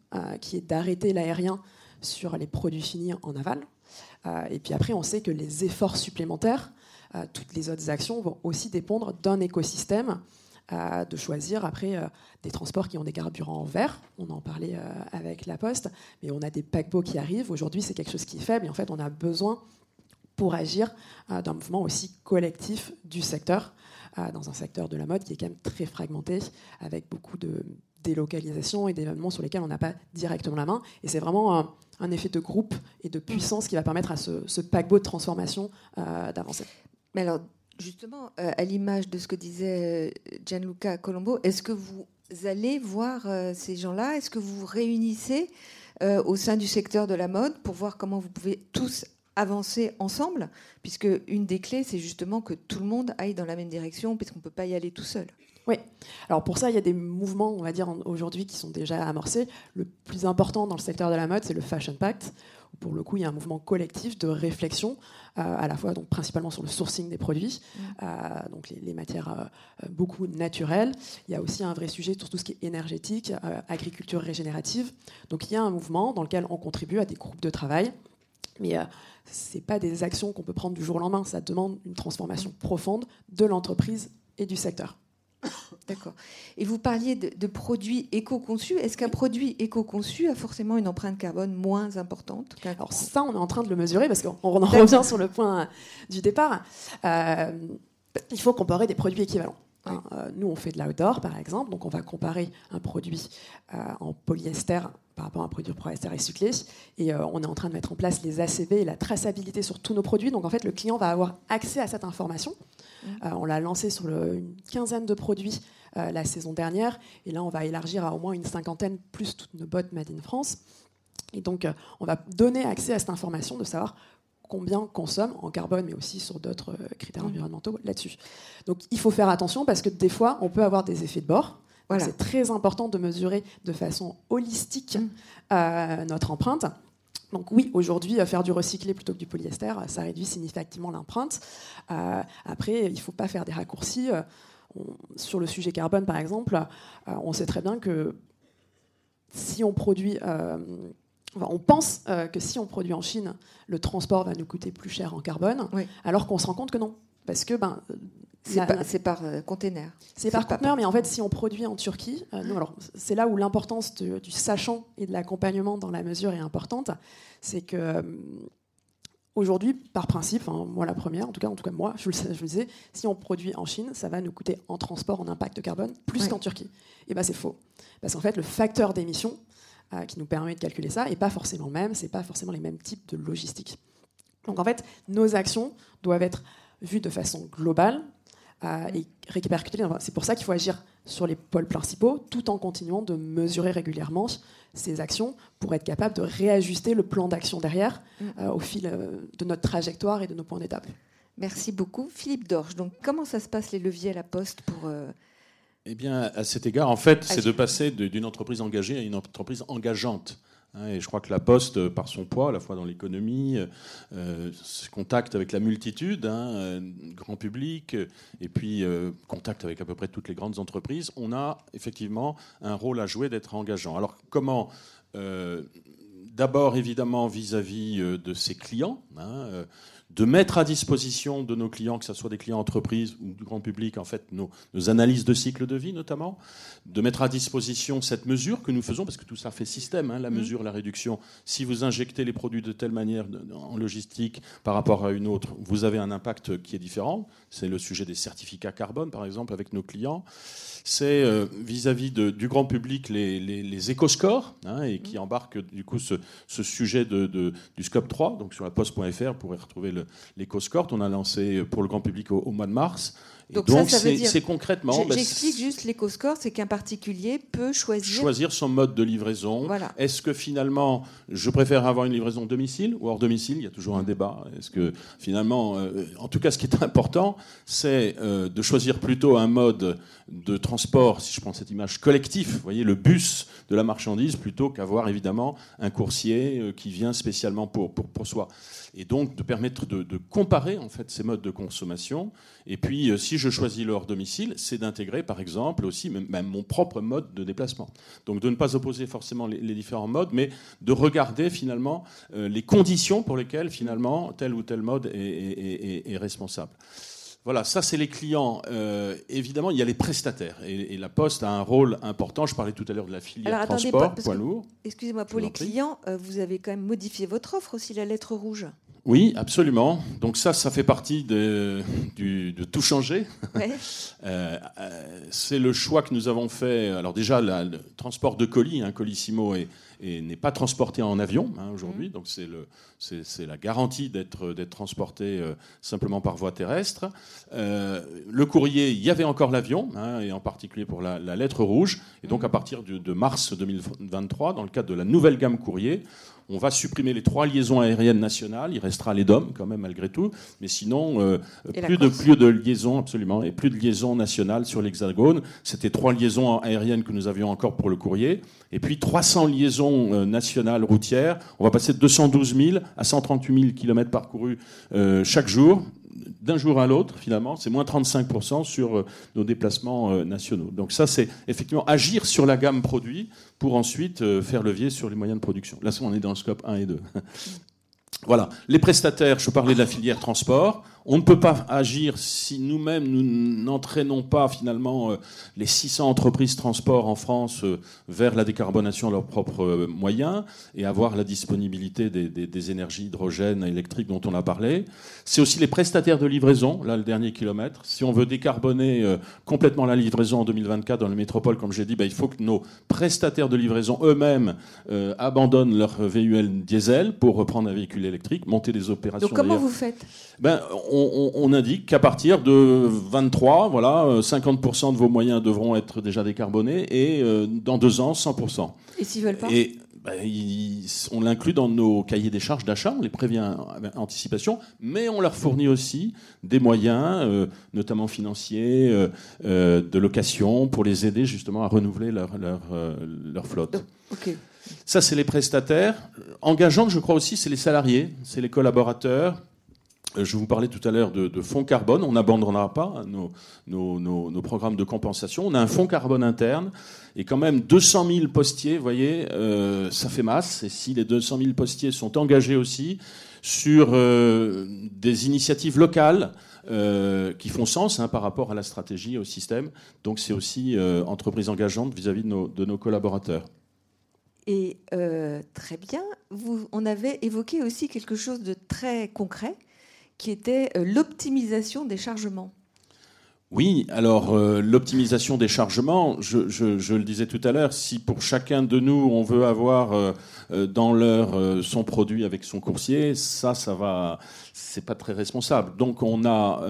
qui est d'arrêter l'aérien sur les produits finis en aval. Euh, et puis après, on sait que les efforts supplémentaires, euh, toutes les autres actions vont aussi dépendre d'un écosystème euh, de choisir après des transports qui ont des carburants verts. On en parlait avec La Poste, mais on a des paquebots qui arrivent. Aujourd'hui, c'est quelque chose qui est faible et en fait, on a besoin pour agir d'un mouvement aussi collectif du secteur, dans un secteur de la mode qui est quand même très fragmenté, avec beaucoup de délocalisations et d'événements sur lesquels on n'a pas directement la main. Et c'est vraiment un, effet de groupe et de puissance qui va permettre à ce, paquebot de transformation euh, d'avancer. Mais alors, justement, euh, à l'image de ce que disait euh, Gianluca Colombo, est-ce que vous allez voir ces gens-là? Est-ce que vous vous réunissez au sein du secteur de la mode pour voir comment vous pouvez tous avancer ensemble, puisque une des clés, c'est justement que tout le monde aille dans la même direction, puisqu'on ne peut pas y aller tout seul. Oui. Alors pour ça, il y a des mouvements, on va dire, aujourd'hui qui sont déjà amorcés. Le plus important dans le secteur de la mode, c'est le Fashion Pact. Où pour le coup, il y a un mouvement collectif de réflexion, euh, à la fois donc principalement sur le sourcing des produits, mm. euh, donc les, matières euh, beaucoup naturelles. Il y a aussi un vrai sujet sur tout ce qui est énergétique, agriculture régénérative. Donc il y a un mouvement dans lequel on contribue à des groupes de travail, mais ce pas des actions qu'on peut prendre du jour au lendemain. Ça demande une transformation profonde de l'entreprise et du secteur. D'accord. Et vous parliez de, produits éco-conçus. Est-ce qu'un produit éco-conçu a forcément une empreinte carbone moins importante Alors ça, on est en train de le mesurer parce qu'on en revient sur le point du départ. Euh, il faut comparer des produits équivalents. Hein. Euh, nous, on fait de l'outdoor, par exemple, donc on va comparer un produit euh, en polyester par rapport à un produit polyester recyclé. Et on est en train de mettre en place les ACV et la traçabilité sur tous nos produits. Donc en fait, le client va avoir accès à cette information. Mmh. on l'a lancé sur une quinzaine de produits la saison dernière. Et là, on va élargir à au moins une cinquantaine, plus toutes nos bottes Made in France. Et donc, on va donner accès à cette information de savoir combien consomme en carbone, mais aussi sur d'autres euh, critères mmh. environnementaux là-dessus. Donc il faut faire attention parce que des fois, on peut avoir des effets de bord. C'est très important de mesurer de façon holistique mmh. euh, notre empreinte. Donc oui, aujourd'hui, faire du recyclé plutôt que du polyester, ça réduit significativement l'empreinte. Euh, après, il ne faut pas faire des raccourcis. sur le sujet carbone, par exemple, on sait très bien que si on produit on pense euh, que si on produit en Chine, le transport va nous coûter plus cher en carbone, alors qu'on se rend compte que non. Parce que ben, c'est par, euh, container. C'est par conteneur, mais en fait, si on produit en Turquie, euh, alors c'est là où l'importance du sachant et de l'accompagnement dans la mesure est importante. C'est que aujourd'hui, par principe, moi la première, en tout cas, en tout cas moi, je le, je le disais, si on produit en Chine, ça va nous coûter en transport, en impact carbone, plus qu'en Turquie. Et ben c'est faux, parce qu'en fait, le facteur d'émission euh, qui nous permet de calculer ça, et pas forcément le même, c'est pas forcément les mêmes types de logistique. Donc en fait, nos actions doivent être vues de façon globale euh, et répercutées. C'est pour ça qu'il faut agir sur les pôles principaux, tout en continuant de mesurer régulièrement ces actions pour être capable de réajuster le plan d'action derrière mm. euh, au fil de notre trajectoire et de nos points d'étape. Merci beaucoup. Philippe Dorche, donc comment ça se passe les leviers à la poste pour eh bien, à cet égard, en fait, c'est de passer d'une entreprise engagée à une entreprise engageante. Hein, et je crois que la Poste, par son poids, à la fois dans l'économie, euh, contact avec la multitude, hein, euh, grand public, et puis euh, contact avec à peu près toutes les grandes entreprises, on a effectivement un rôle à jouer d'être engageant. Alors comment D'abord, évidemment, vis-à-vis de ses clients. Hein, de mettre à disposition de nos clients, que ce soit des clients entreprises ou du grand public, en fait, nos, analyses de cycle de vie notamment, de mettre à disposition cette mesure que nous faisons, parce que tout ça fait système, hein, la mmh. mesure, la réduction. Si vous injectez les produits de telle manière en logistique par rapport à une autre, vous avez un impact qui est différent. C'est le sujet des certificats carbone, par exemple, avec nos clients c'est euh, vis-à-vis du grand public les, les, éco-scores, hein, et qui embarquent du coup ce, sujet de, du scope 3. Donc sur la poste.fr, vous pourrez retrouver l'éco-score. On a lancé pour le grand public au mois de mars. Donc, c'est concrètement. Bah, j'explique juste l'éco-score, c'est qu'un particulier peut choisir. Choisir son mode de livraison. Est-ce que finalement, je préfère avoir une livraison domicile ou hors domicile? Il y a toujours un débat. Est-ce que finalement, euh, en tout cas, ce qui est important, c'est euh, de choisir plutôt un mode de transport, si je prends cette image, collectif, vous voyez, le bus de la marchandise, plutôt qu'avoir évidemment un coursier euh, qui vient spécialement pour, pour, pour soi et donc de permettre de, comparer en fait ces modes de consommation. Et puis, euh, si je choisis leur domicile, c'est d'intégrer, par exemple, aussi même, mon propre mode de déplacement. Donc, de ne pas opposer forcément les, différents modes, mais de regarder finalement euh, les conditions pour lesquelles finalement tel ou tel mode est, responsable. Voilà, ça c'est les clients. Euh, évidemment, il y a les prestataires et, la Poste a un rôle important. Je parlais tout à l'heure de la filière transport, poids lourd. Excusez-moi, pour les clients, vous avez quand même modifié votre offre aussi, la lettre rouge. Oui, absolument. Donc ça, ça fait partie de, tout changer. Euh, euh, c'est le choix que nous avons fait. Alors déjà, le transport de colis, un colissimo n'est pas transporté en avion hein, aujourd'hui, mmh. donc c'est, la garantie d'être, transporté euh, simplement par voie terrestre. le courrier, il y avait encore l'avion, hein, et en particulier pour la, lettre rouge. Et donc à partir de, de mars 2023, dans le cadre de la nouvelle gamme courrier, on va supprimer les trois liaisons aériennes nationales. Il restera les DOM quand même malgré tout, mais sinon euh, plus de plus de liaisons absolument et plus de liaisons nationales sur l'Hexagone. C'était trois liaisons aériennes que nous avions encore pour le courrier, et puis 300 liaisons euh, nationales routières. On va passer de 212 000 à 138 000 km parcourus euh, chaque jour d'un jour à l'autre, finalement, c'est moins 35% sur euh, nos déplacements euh, nationaux. Donc ça, c'est effectivement agir sur la gamme produit pour ensuite euh, faire levier sur les moyens de production. Là, on est dans le scope 1 et 2. Voilà. Les prestataires, je parlais de la filière transport. On ne peut pas agir si nous-mêmes nous n'entraînons pas finalement euh, les 600 entreprises transport en France euh, vers la décarbonation de leurs propres euh, moyens et avoir la disponibilité des, énergies hydrogène, électriques dont on a parlé. C'est aussi les prestataires de livraison, là le dernier kilomètre. Si on veut décarboner complètement la livraison en 2024 dans les métropoles, comme j'ai dit, ben, il faut que nos prestataires de livraison eux-mêmes abandonnent leur VUL diesel pour reprendre un véhicule électrique, monter des opérations. Donc comment vous faites? Ben, on, indique qu'à partir de 23, voilà, 50% de vos moyens devront être déjà décarbonés et euh, dans deux ans, 100%. Et s'ils veulent pas? Et, ben, on l'inclut dans nos cahiers des charges d'achat, on les prévient en anticipation, mais on leur fournit aussi des moyens, euh, notamment financiers, euh, de location, pour les aider justement à renouveler leur, leur, flotte. Ça, c'est les prestataires. Engageants, je crois aussi, c'est les salariés, c'est les collaborateurs, euh, je vous parlais tout à l'heure de, fonds carbone. On n'abandonnera pas nos, programmes de compensation. On a un fonds carbone interne. Et quand même, 200 000 postiers, vous voyez, euh, ça fait masse. Et si les 200 000 postiers sont engagés aussi sur euh, des initiatives locales qui font sens hein, par rapport à la stratégie et au système, donc c'est aussi entreprise engageante vis-à-vis de, de nos, collaborateurs. Et très bien, vous, on avait évoqué aussi quelque chose de très concret, qui était euh, l'optimisation des chargements. Oui, alors euh, l'optimisation des chargements, je, le disais tout à l'heure, si pour chacun de nous on veut avoir euh, dans l'heure son produit avec son coursier, ça, ça va, c'est pas très responsable. Donc on a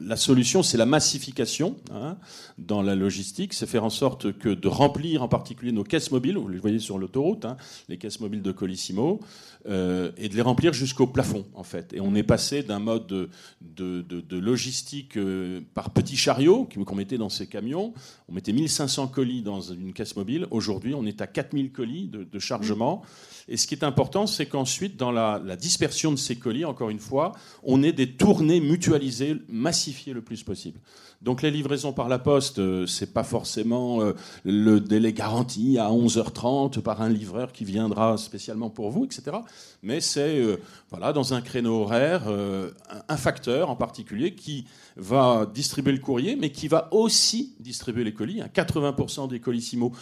la solution, c'est la massification hein, dans la logistique, c'est faire en sorte que de remplir en particulier nos caisses mobiles, vous les voyez sur l'autoroute, hein, les caisses mobiles de Colissimo, euh, et de les remplir jusqu'au plafond, en fait. Et on est passé d'un mode de, de, logistique euh, par petits chariots qu'on mettait dans ces camions. On mettait 1500 colis dans une caisse mobile. Aujourd'hui, on est à 4000 colis de, chargement. Et ce qui est important, c'est qu'ensuite, dans la, dispersion de ces colis, encore une fois, on ait des tournées mutualisées, massifiées le plus possible. Donc les livraisons par la poste, euh, c'est pas forcément euh, le délai garanti à 11h30 par un livreur qui viendra spécialement pour vous, etc. Mais c'est euh, voilà dans un créneau horaire un facteur en particulier qui va distribuer le courrier, mais qui va aussi distribuer les colis. 80% des colissimo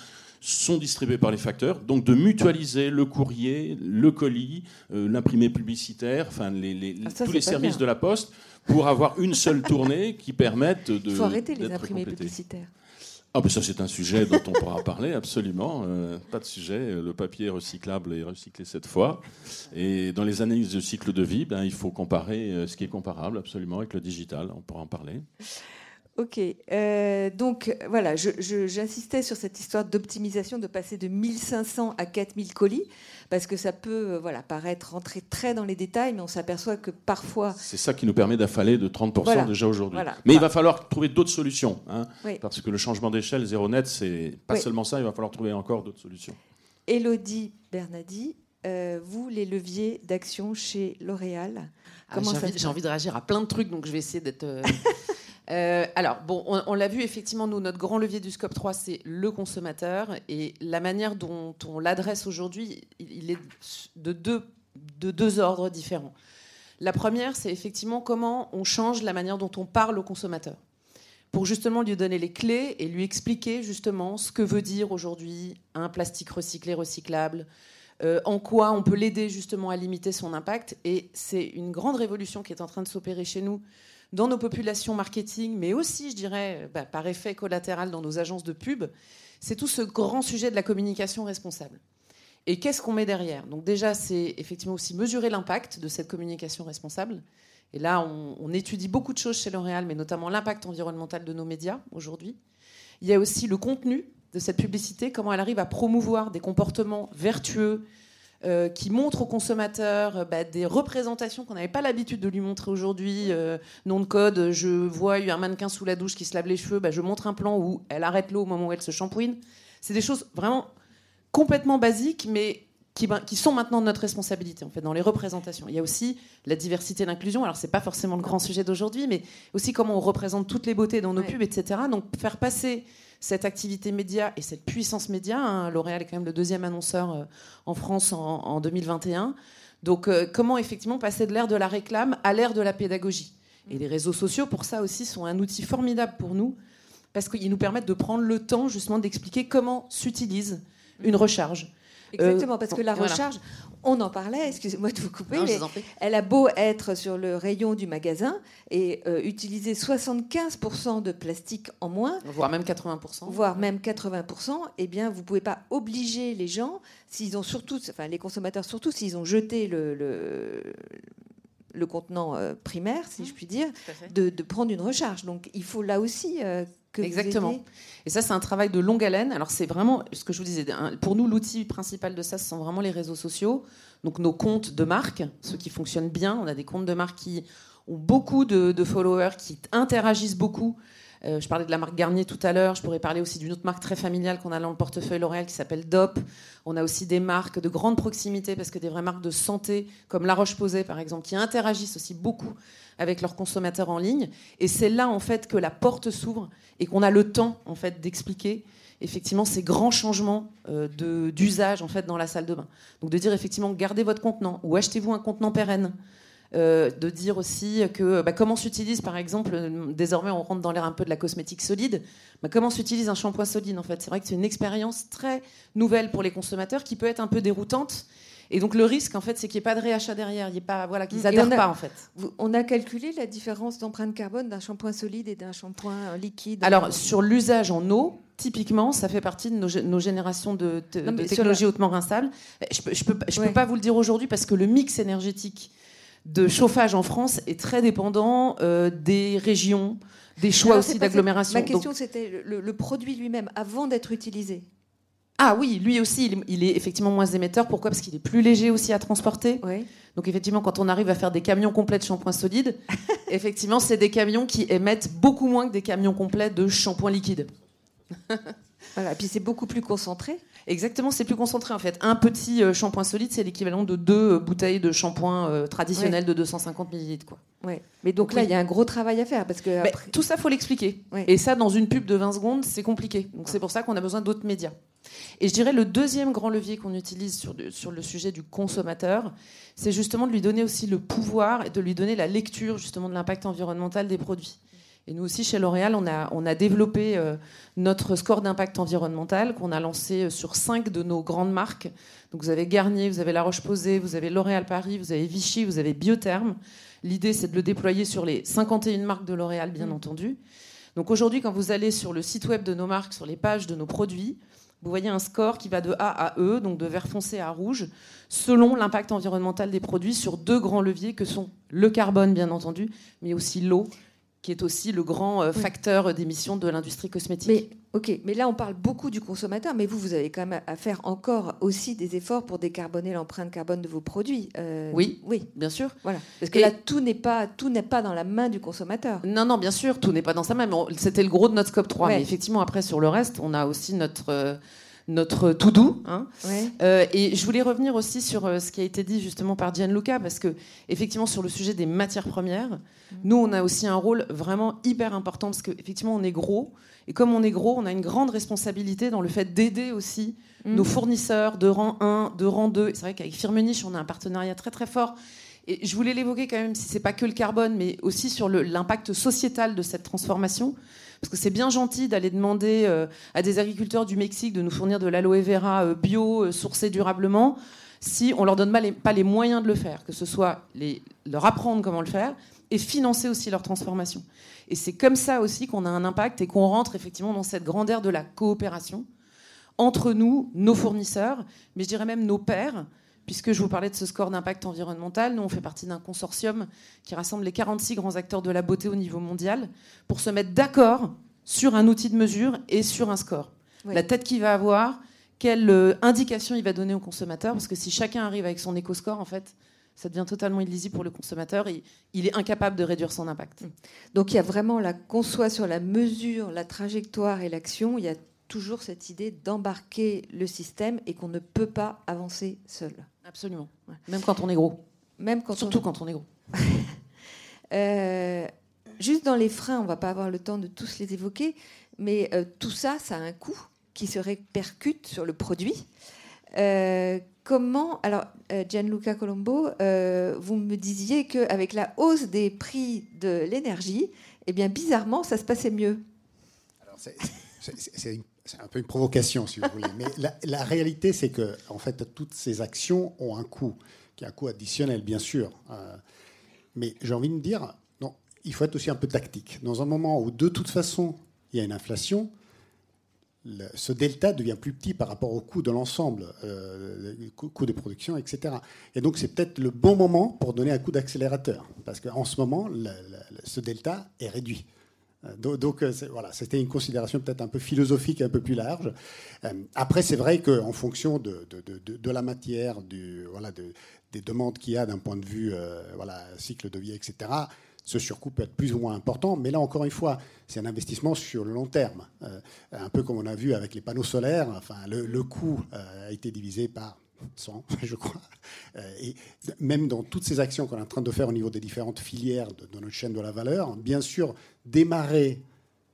sont distribués par les facteurs, donc de mutualiser le courrier, le colis, l'imprimé publicitaire, enfin les, ah, tous les services de la poste pour avoir une seule tournée qui permette de. Il faut arrêter les imprimés publicitaires. Ah, ben ça, c'est un sujet dont on pourra parler, absolument. Euh, pas de sujet. Le papier est recyclable et recyclé cette fois. Et dans les analyses de cycle de vie, ben, il faut comparer euh, ce qui est comparable, absolument, avec le digital. On pourra en parler. Ok, euh, donc voilà, j'insistais sur cette histoire d'optimisation, de passer de 1500 à 4000 colis, parce que ça peut euh, voilà, paraître rentrer très dans les détails, mais on s'aperçoit que parfois... C'est ça qui nous permet d'affaler de 30% déjà aujourd'hui. Mais il va falloir trouver d'autres solutions, hein, parce que le changement d'échelle, zéro net, c'est pas seulement ça, il va falloir trouver encore d'autres solutions. Elodie Bernadi, euh, vous, les leviers d'action chez L'Oréal ah, J'ai envie, de réagir à plein de trucs, donc je vais essayer d'être... Euh, alors, bon, on, l'a vu, effectivement, nous, notre grand levier du scope 3, c'est le consommateur. Et la manière dont on l'adresse aujourd'hui, il, est de deux, de deux ordres différents. La première, c'est effectivement comment on change la manière dont on parle au consommateur. Pour justement lui donner les clés et lui expliquer justement ce que veut dire aujourd'hui un plastique recyclé, recyclable, euh, en quoi on peut l'aider justement à limiter son impact. Et c'est une grande révolution qui est en train de s'opérer chez nous dans nos populations marketing, mais aussi, je dirais, bah, par effet collatéral dans nos agences de pub, c'est tout ce grand sujet de la communication responsable. Et qu'est-ce qu'on met derrière? Donc déjà, c'est effectivement aussi mesurer l'impact de cette communication responsable. Et là, on, étudie beaucoup de choses chez L'Oréal, mais notamment l'impact environnemental de nos médias aujourd'hui. Il y a aussi le contenu de cette publicité, comment elle arrive à promouvoir des comportements vertueux, euh, qui montre aux consommateurs euh, bah, des représentations qu'on n'avait pas l'habitude de lui montrer aujourd'hui. Euh, nom de code, je vois un mannequin sous la douche qui se lave les cheveux, bah, je montre un plan où elle arrête l'eau au moment où elle se shampooine. C'est des choses vraiment complètement basiques, mais qui, qui, sont maintenant de notre responsabilité en fait dans les représentations. Il y a aussi la diversité et l'inclusion. Alors c'est pas forcément le grand sujet d'aujourd'hui, mais aussi comment on représente toutes les beautés dans nos pubs, etc. Donc faire passer cette activité média et cette puissance média. Hein, L'Oréal est quand même le deuxième annonceur euh, en France en, 2021. Donc euh, comment effectivement passer de l'ère de la réclame à l'ère de la pédagogie? Et les réseaux sociaux, pour ça aussi, sont un outil formidable pour nous, parce qu'ils nous permettent de prendre le temps justement d'expliquer comment s'utilise une recharge. Exactement, parce que la recharge, on en parlait, excusez-moi de vous couper, mais elle a beau être sur le rayon du magasin et euh, utiliser 75% de plastique en moins, voire même 80%, voire même 80%, eh bien, vous ne pouvez pas obliger les gens, s'ils ont surtout, enfin les consommateurs surtout, s'ils ont jeté le, le, contenant euh, primaire, si je puis dire, de, prendre une recharge. Donc il faut là aussi euh, Exactement. et ça, c'est un travail de longue haleine. Alors, c'est vraiment ce que je vous disais. Pour nous, l'outil principal de ça, ce sont vraiment les réseaux sociaux. Donc, nos comptes de marque, ceux qui fonctionnent bien. On a des comptes de marque qui ont beaucoup de followers, qui interagissent beaucoup. Euh, je parlais de la marque Garnier tout à l'heure. Je pourrais parler aussi d'une autre marque très familiale qu'on a dans le portefeuille L'Oréal qui s'appelle DOP. On a aussi des marques de grande proximité parce que des vraies marques de santé comme La Roche-Posay par exemple qui interagissent aussi beaucoup avec leurs consommateurs en ligne. Et c'est là en fait que la porte s'ouvre et qu'on a le temps en fait d'expliquer effectivement ces grands changements euh, d'usage en fait dans la salle de bain. Donc de dire effectivement gardez votre contenant ou achetez-vous un contenant pérenne. Euh, de dire aussi que bah, comment s'utilise, par exemple, désormais on rentre dans l'air un peu de la cosmétique solide, bah, comment s'utilise un shampoing solide en fait? C'est vrai que c'est une expérience très nouvelle pour les consommateurs qui peut être un peu déroutante. Et donc le risque, en fait, c'est qu'il n'y ait pas de réachat derrière, il y ait pas, voilà, qu'ils n'adhèrent pas, en fait. On a calculé la différence d'empreinte carbone d'un shampoing solide et d'un shampoing liquide. Alors sur l'usage en eau, typiquement, ça fait partie de nos, générations de, technologies hautement rinçables. Je ne peux pas vous le dire aujourd'hui parce que le mix énergétique de chauffage en France est très dépendant euh, des régions, des choix aussi d'agglomération. Ma question, c'était le, produit lui-même, avant d'être utilisé. Ah oui, lui aussi, il, est effectivement moins émetteur. Pourquoi? Parce qu'il est plus léger aussi à transporter. Donc effectivement, quand on arrive à faire des camions complets de shampoing solide, effectivement, c'est des camions qui émettent beaucoup moins que des camions complets de shampoing liquide. voilà, et puis c'est beaucoup plus concentré. Exactement, c'est plus concentré en fait. Un petit euh, shampoing solide, c'est l'équivalent de deux euh, bouteilles de shampoing euh, traditionnel de 250 millilitres. Quoi. Ouais. Mais donc, là, il y a un gros travail à faire. Parce que tout ça, faut l'expliquer. Et ça, dans une pub de 20 secondes, c'est compliqué. Donc c'est pour ça qu'on a besoin d'autres médias. Et je dirais le deuxième grand levier qu'on utilise sur, sur le sujet du consommateur, c'est justement de lui donner aussi le pouvoir et de lui donner la lecture justement de l'impact environnemental des produits. Et nous aussi, chez L'Oréal, on a, on a développé euh, notre score d'impact environnemental qu'on a lancé euh, sur cinq de nos grandes marques. Donc vous avez Garnier, vous avez La Roche-Posay, vous avez L'Oréal Paris, vous avez Vichy, vous avez Biotherm. L'idée, c'est de le déployer sur les 51 marques de L'Oréal, bien mm. entendu. Donc aujourd'hui, quand vous allez sur le site web de nos marques, sur les pages de nos produits, vous voyez un score qui va de A à E, donc de vert foncé à rouge, selon l'impact environnemental des produits sur deux grands leviers que sont le carbone, bien entendu, mais aussi l'eau qui est aussi le grand euh, facteur d'émission de l'industrie cosmétique. Mais, ok, mais là on parle beaucoup du consommateur, mais vous, vous avez quand même à faire encore aussi des efforts pour décarboner l'empreinte carbone de vos produits. Euh, oui, oui, bien sûr. Voilà, parce que là tout n'est pas tout n'est pas dans la main du consommateur. Non, non, bien sûr, tout n'est pas dans sa main. C'était le gros de notre scope 3. Mais effectivement, après sur le reste, on a aussi notre euh, notre tout doux. Hein. Euh, et je voulais revenir aussi sur euh, ce qui a été dit justement par Gianluca, parce que effectivement sur le sujet des matières premières, mm. nous on a aussi un rôle vraiment hyper important parce qu'effectivement on est gros et comme on est gros, on a une grande responsabilité dans le fait d'aider aussi mm. nos fournisseurs de rang 1, de rang 2. C'est vrai qu'avec Firmenich on a un partenariat très très fort. Et je voulais l'évoquer quand même, si c'est pas que le carbone, mais aussi sur l'impact sociétal de cette transformation. Parce que c'est bien gentil d'aller demander euh, à des agriculteurs du Mexique de nous fournir de l'aloe vera euh, bio, euh, sourcé durablement, si on leur donne pas les, moyens de le faire, que ce soit leur apprendre comment le faire et financer aussi leur transformation. Et c'est comme ça aussi qu'on a un impact et qu'on rentre effectivement dans cette grande ère de la coopération entre nous, nos fournisseurs, mais je dirais même nos pairs, puisque je vous parlais de ce score d'impact environnemental. Nous, on fait partie d'un consortium qui rassemble les 46 grands acteurs de la beauté au niveau mondial pour se mettre d'accord sur un outil de mesure et sur un score. La tête qu'il va avoir, quelle euh, indication il va donner au consommateur, parce que si chacun arrive avec son éco-score, en fait, ça devient totalement illisible pour le consommateur et il est incapable de réduire son impact. Donc il y a vraiment la qu'on soit sur la mesure, la trajectoire et l'action, il y a toujours cette idée d'embarquer le système et qu'on ne peut pas avancer seul. Absolument. Même quand on est gros. Même quand Surtout quand on est gros. Euh, juste dans les freins, on va pas avoir le temps de tous les évoquer, mais euh, tout ça, ça a un coût qui se répercute sur le produit. comment, alors Gianluca Colombo, vous me disiez qu'avec la hausse des prix de l'énergie, eh bien bizarrement, ça se passait mieux. C'est un peu une provocation, si vous voulez. Mais la, réalité, c'est que en fait, toutes ces actions ont un coût, qui est un coût additionnel, bien sûr. mais j'ai envie de dire, il faut être aussi un peu tactique. Dans un moment où, de toute façon, il y a une inflation, ce delta devient plus petit par rapport au coût de l'ensemble, euh, coût de production, etc. Et donc, c'est peut-être le bon moment pour donner un coup d'accélérateur, parce qu'en ce moment, ce delta est réduit. Euh, donc, euh, voilà, c'était une considération peut-être un peu philosophique, un peu plus large. Euh, après, c'est vrai qu'en fonction de, de, la matière, du, voilà, des demandes qu'il y a d'un point de vue voilà, cycle de vie, etc., ce surcoût peut être plus ou moins important, mais là encore une fois, c'est un investissement sur le long terme. Un peu comme on a vu avec les panneaux solaires, enfin, le, coût euh, a été divisé par 100, je crois. Euh, et même dans toutes ces actions qu'on est en train de faire au niveau des différentes filières de, notre chaîne de la valeur, bien sûr, démarrer,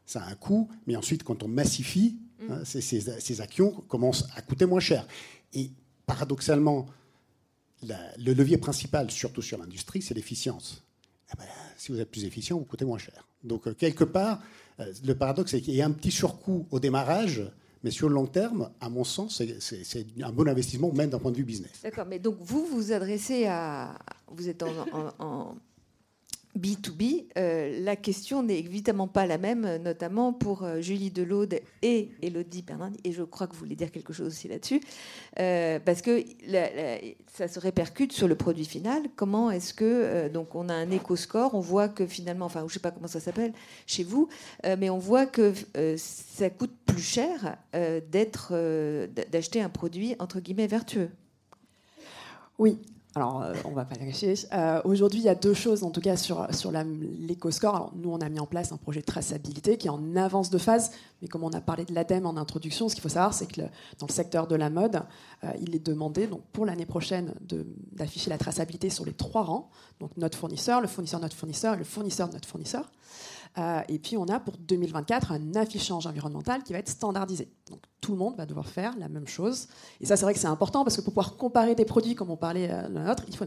ça a un coût, mais ensuite, quand on massifie, mm. hein, ces, actions commencent à coûter moins cher. Et paradoxalement, le levier principal, surtout sur l'industrie, c'est l'efficience. Eh ben, si vous êtes plus efficient, vous coûtez moins cher. Donc, euh, quelque part, euh, le paradoxe, c'est qu'il y a un petit surcoût au démarrage, mais sur le long terme, à mon sens, c'est un bon investissement, même d'un point de vue business. D'accord, mais donc vous vous adressez à. Vous êtes en B2B, euh, la question n'est évidemment pas la même, notamment pour euh, Julie Delaude et Elodie Bernardi, et je crois que vous voulez dire quelque chose aussi là-dessus, euh, parce que ça se répercute sur le produit final. Comment est-ce que, donc on a un éco-score, on voit que finalement, enfin je ne sais pas comment ça s'appelle chez vous, mais on voit que ça coûte plus cher d'être, d'acheter un produit entre guillemets vertueux. Oui, alors, euh, on va pas le cacher. Euh, aujourd'hui, il y a deux choses, en tout cas, sur, sur l'éco-score. Nous, on a mis en place un projet de traçabilité qui est en avance de phase. Mais comme on a parlé de l'ADEME en introduction, ce qu'il faut savoir, c'est que dans le secteur de la mode, euh, il est demandé donc, pour l'année prochaine d'afficher la traçabilité sur les trois rangs. Donc, notre fournisseur, le fournisseur de notre fournisseur le fournisseur de notre fournisseur. Euh, et puis on a pour 2024 un affichage environnemental qui va être standardisé. Donc tout le monde va devoir faire la même chose. Et ça, c'est vrai que c'est important parce que pour pouvoir comparer des produits comme on parlait euh, l'un l'autre, il faut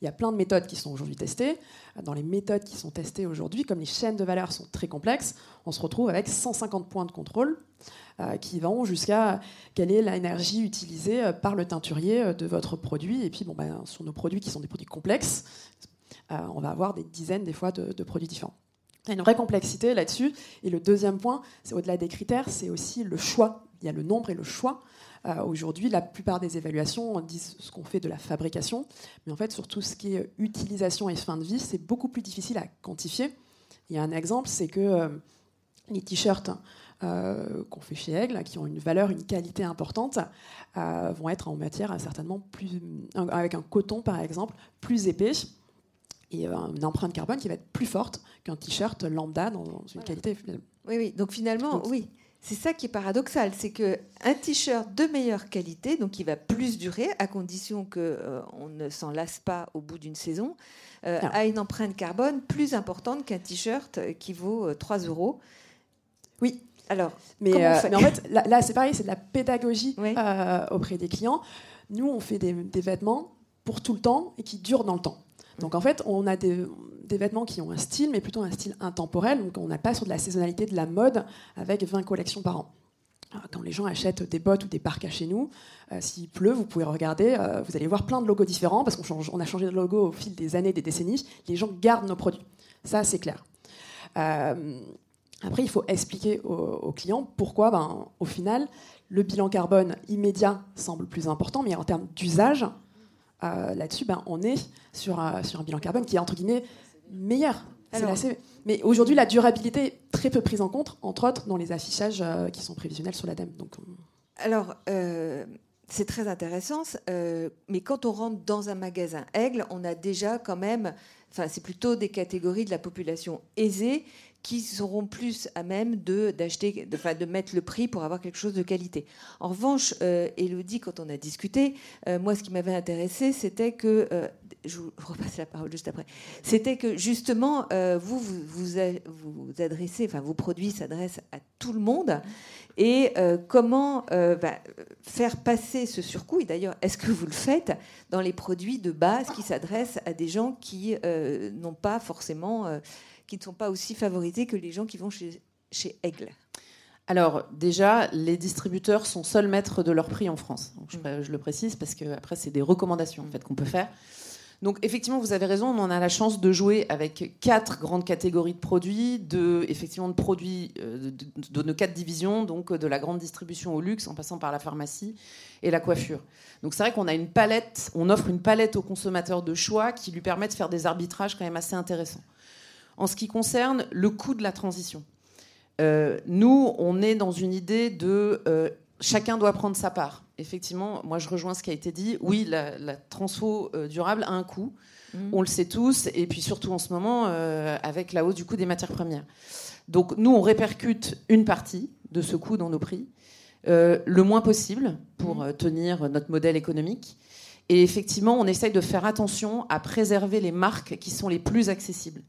Il y a plein de méthodes qui sont aujourd'hui testées. Dans les méthodes qui sont testées aujourd'hui, comme les chaînes de valeur sont très complexes, on se retrouve avec 150 points de contrôle euh, qui vont jusqu'à quelle est l'énergie utilisée par le teinturier de votre produit. Et puis, bon, ben, sur nos produits qui sont des produits complexes, on va avoir des dizaines, des fois, de produits différents. Il y a une vraie complexité là-dessus. Et le deuxième point, c'est au-delà des critères, c'est aussi le choix. Il y a le nombre et le choix. Euh, aujourd'hui, la plupart des évaluations disent ce qu'on fait de la fabrication, mais en fait, sur tout ce qui est utilisation et fin de vie, c'est beaucoup plus difficile à quantifier. Il y a un exemple, c'est que euh, les t-shirts euh, qu'on fait chez Aigle, qui ont une valeur, une qualité importante, vont être en matière certainement plus, avec un coton par exemple, plus épais et euh, une empreinte carbone qui va être plus forte qu'un t-shirt lambda dans une qualité. Oui, oui. Donc finalement, oui. C'est ça qui est paradoxal, c'est que un t-shirt de meilleure qualité, donc qui va plus durer, à condition qu'on euh, on ne s'en lasse pas au bout d'une saison, euh, a une empreinte carbone plus importante qu'un t-shirt qui vaut 3 euros. Oui. Alors, mais, mais en fait, là, c'est pareil, c'est de la pédagogie auprès des clients. Nous, on fait des, des vêtements pour tout le temps et qui durent dans le temps. Donc en fait, on a des, vêtements qui ont un style, mais plutôt un style intemporel. Donc on n'a pas sur de la saisonnalité de la mode avec 20 collections par an. Quand les gens achètent des bottes ou des parkas chez nous, euh, s'il pleut, vous pouvez regarder, euh, vous allez voir plein de logos différents parce qu'on a changé de logo au fil des années, des décennies. Les gens gardent nos produits. Ça, c'est clair. Euh, après, il faut expliquer aux, clients pourquoi, ben, au final, le bilan carbone immédiat semble plus important, mais en termes d'usage, euh, là-dessus, ben, on est sur un, sur un bilan carbone qui est entre guillemets meilleur. Mais aujourd'hui, la durabilité est très peu prise en compte, entre autres dans les affichages euh, qui sont prévisionnels sur l'ADEME. Donc, Alors, euh, c'est très intéressant, mais quand on rentre dans un magasin Aigle, on a déjà quand même, enfin, c'est plutôt des catégories de la population aisée qui seront plus à même de d'acheter, mettre le prix pour avoir quelque chose de qualité. En revanche, euh, Elodie, quand on a discuté, euh, moi, ce qui m'avait intéressé, c'était que euh, je vous repasse la parole juste après. C'était que justement, vous, vous, vous, adressez, enfin, vos produits s'adressent à tout le monde, et comment bah, faire passer ce surcoût? Et d'ailleurs, est-ce que vous le faites dans les produits de base qui s'adressent à des gens qui n'ont pas forcément, qui ne sont pas aussi favorisés que les gens qui vont chez, chez Aigle alors déjà, les distributeurs sont seuls maîtres de leur prix en France. je, mm. je, le précise parce que après c'est des recommandations en fait qu'on peut faire. Donc effectivement, vous avez raison, on a la chance de jouer avec quatre grandes catégories de produits, de effectivement de produits euh, de, nos quatre divisions, donc de la grande distribution au luxe, en passant par la pharmacie et la coiffure. Donc c'est vrai qu'on a une palette, on offre une palette aux consommateurs de choix qui lui permet de faire des arbitrages quand même assez intéressants. En ce qui concerne le coût de la transition, euh, nous, on est dans une idée de euh, chacun doit prendre sa part. Effectivement, moi je rejoins ce qui a été dit. Oui, la, transfo euh, durable a un coût. Mm. On le sait tous, et puis surtout en ce moment, avec la hausse du coût des matières premières. Donc nous, on répercute une partie de ce coût dans nos prix, le moins possible pour mm. tenir notre modèle économique. Et effectivement, on essaye de faire attention à préserver les marques qui sont les plus accessibles.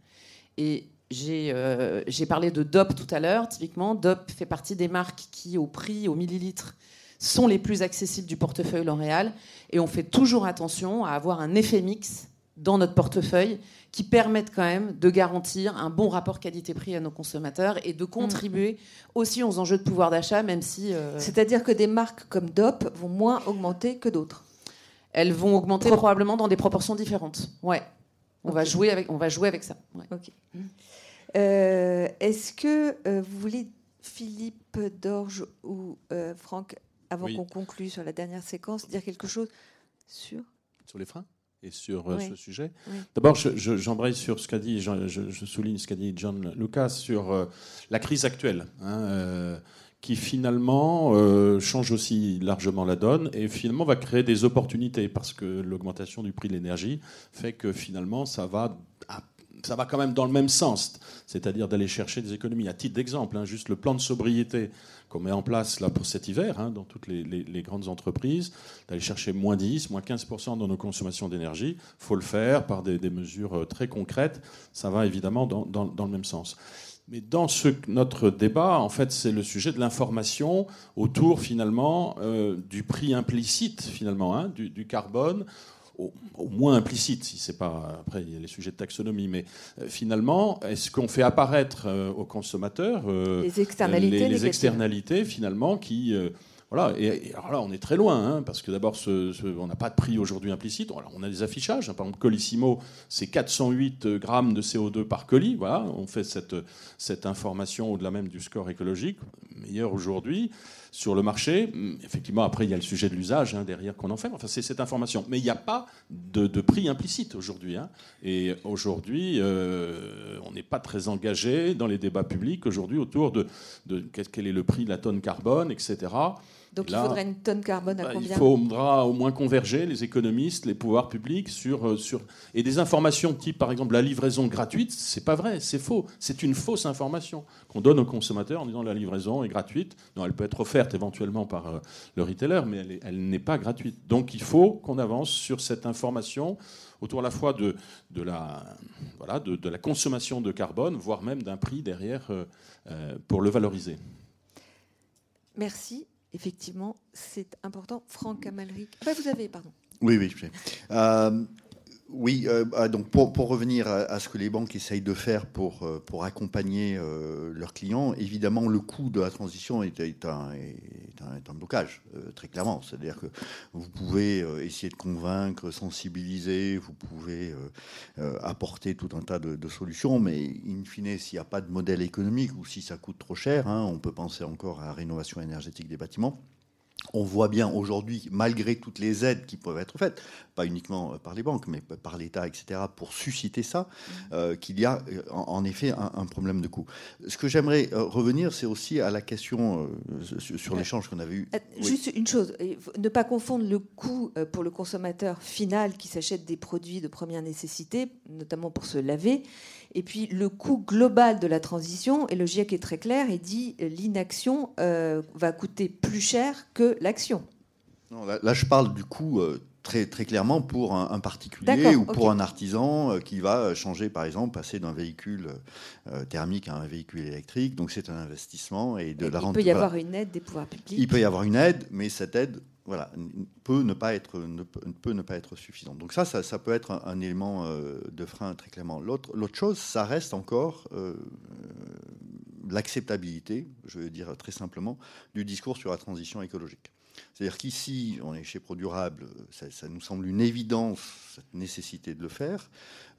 Et euh, j'ai parlé de DOP tout à l'heure. Typiquement, DOP fait partie des marques qui, au prix, au millilitre, sont les plus accessibles du portefeuille L'Oréal. Et on fait toujours attention à avoir un effet mix dans notre portefeuille qui permette quand même de garantir un bon rapport qualité-prix à nos consommateurs et de contribuer aussi aux enjeux de pouvoir d'achat, même si... Euh, C'est-à-dire que des marques comme DOP vont moins augmenter que d'autres Elles vont augmenter probablement dans des proportions différentes. Ouais. On, va, jouer avec, on va jouer avec ça. Ok. Euh, est-ce que euh, vous voulez, Philippe Dorge ou euh, Franck, avant qu'on conclue sur la dernière séquence, dire quelque chose sur Sur les freins et sur ce sujet. D'abord, j'embraye sur ce qu'a dit, je, souligne ce qu'a dit John Lucas sur la crise actuelle. Hein, qui finalement change aussi largement la donne et finalement va créer des opportunités parce que l'augmentation du prix de l'énergie fait que finalement ça va ça va quand même dans le même sens, c'est-à-dire d'aller chercher des économies. À titre d'exemple, hein, juste le plan de sobriété qu'on met en place là pour cet hiver hein, dans toutes les, grandes entreprises, d'aller chercher moins 10, moins 15% dans nos consommations d'énergie, il faut le faire par des, mesures euh, très concrètes. Ça va évidemment dans, le même sens. Mais dans ce, notre débat, en fait, c'est le sujet de l'information autour finalement euh, du prix implicite finalement hein, du, carbone au, moins implicite, si c'est pas. Après, il y a les sujets de taxonomie, mais euh, finalement, est-ce qu'on fait apparaître euh, aux consommateurs les externalités, les, externalités finalement qui voilà, et, alors là, on est très loin, hein, parce que d'abord, on n'a pas de prix aujourd'hui implicite. on a des affichages. Hein. par exemple, Colissimo, c'est 408 grammes de CO2 par colis. Voilà, on fait cette, cette information au-delà même du score écologique, meilleur aujourd'hui sur le marché. Effectivement, après, il y a le sujet de l'usage hein, derrière qu'on en fait. Enfin, c'est cette information. Mais il n'y a pas de, prix implicite aujourd'hui. Et aujourd'hui, euh, on n'est pas très engagé dans les débats publics aujourd'hui autour de, de quel est le prix de la tonne carbone, etc. Donc il faudrait une tonne carbone à bah, combien Il faudra au moins converger les économistes, les pouvoirs publics sur, euh, sur et des informations type par exemple la livraison gratuite, c'est pas vrai, c'est faux, c'est une fausse information qu'on donne aux consommateurs en disant la livraison est gratuite. Non, elle peut être offerte éventuellement par euh, le retailer, mais elle n'est pas gratuite. Donc il faut qu'on avance sur cette information autour à la fois de, de la, voilà, de, la consommation de carbone, voire même d'un prix derrière euh, pour le valoriser. Merci effectivement, c'est important. Franck Amalric. Ah, vous avez, pardon. Oui, oui. Euh, oui, euh, ah, donc pour, revenir à, ce que les banques essayent de faire pour, euh, accompagner euh, leurs clients, évidemment, le coût de la transition est, un, est blocage, très clairement. C'est-à-dire que vous pouvez essayer de convaincre, sensibiliser, vous pouvez apporter tout un tas de, solutions, mais in fine, s'il n'y a pas de modèle économique ou si ça coûte trop cher, hein, on peut penser encore à la rénovation énergétique des bâtiments on voit bien aujourd'hui, malgré toutes les aides qui peuvent être faites, pas uniquement par les banques, mais par l'État, etc., pour susciter ça, mmh. euh, qu'il y a euh, en, effet un, problème de coût. Ce que j'aimerais euh, revenir, c'est aussi à la question sur, l'échange qu'on avait eu. Juste une chose, ne pas confondre le coût pour le consommateur final qui s'achète des produits de première nécessité, notamment pour se laver, et puis le coût global de la transition, et le GIEC est très clair, et dit l'inaction va coûter plus cher que l'action. Là, là, je parle du coût très, très clairement pour un, particulier ou pour un artisan qui va changer, par exemple, passer d'un véhicule thermique à un véhicule électrique. Donc c'est un investissement et de la Il peut y avoir une aide des pouvoirs publics. Il peut y avoir une aide, mais cette aide voilà, peut ne pas être, ne peut, ne pas être suffisante. Donc ça, ça, peut être un, élément euh, de frein très clairement. L'autre chose, ça reste encore euh, l'acceptabilité, je veux dire très simplement, du discours sur la transition écologique. C'est-à-dire qu'ici, on est chez ProDurable, ça, nous semble une évidence, cette nécessité de le faire.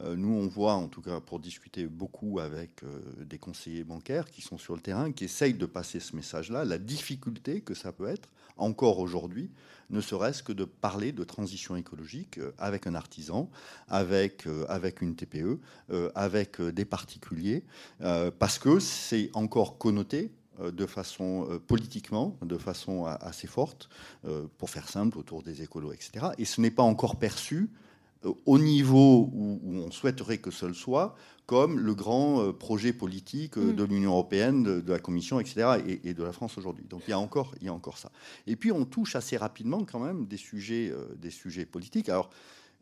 Euh, nous, on voit, en tout cas, pour discuter beaucoup avec des conseillers bancaires qui sont sur le terrain, qui essayent de passer ce message-là, la difficulté que ça peut être encore aujourd'hui, ne serait-ce que de parler de transition écologique euh, avec un artisan, avec, euh, avec une TPE, euh, avec des particuliers, parce que c'est encore connoté de façon politiquement, de façon assez forte, pour faire simple, autour des écolos, etc. Et ce n'est pas encore perçu au niveau où, on souhaiterait que ce soit, comme le grand euh, projet politique euh, mm. de l'Union européenne, de, la Commission, etc., et, de la France aujourd'hui. Donc il y, a encore, il y a encore ça. Et puis on touche assez rapidement quand même des sujets, euh, des sujets politiques. Alors,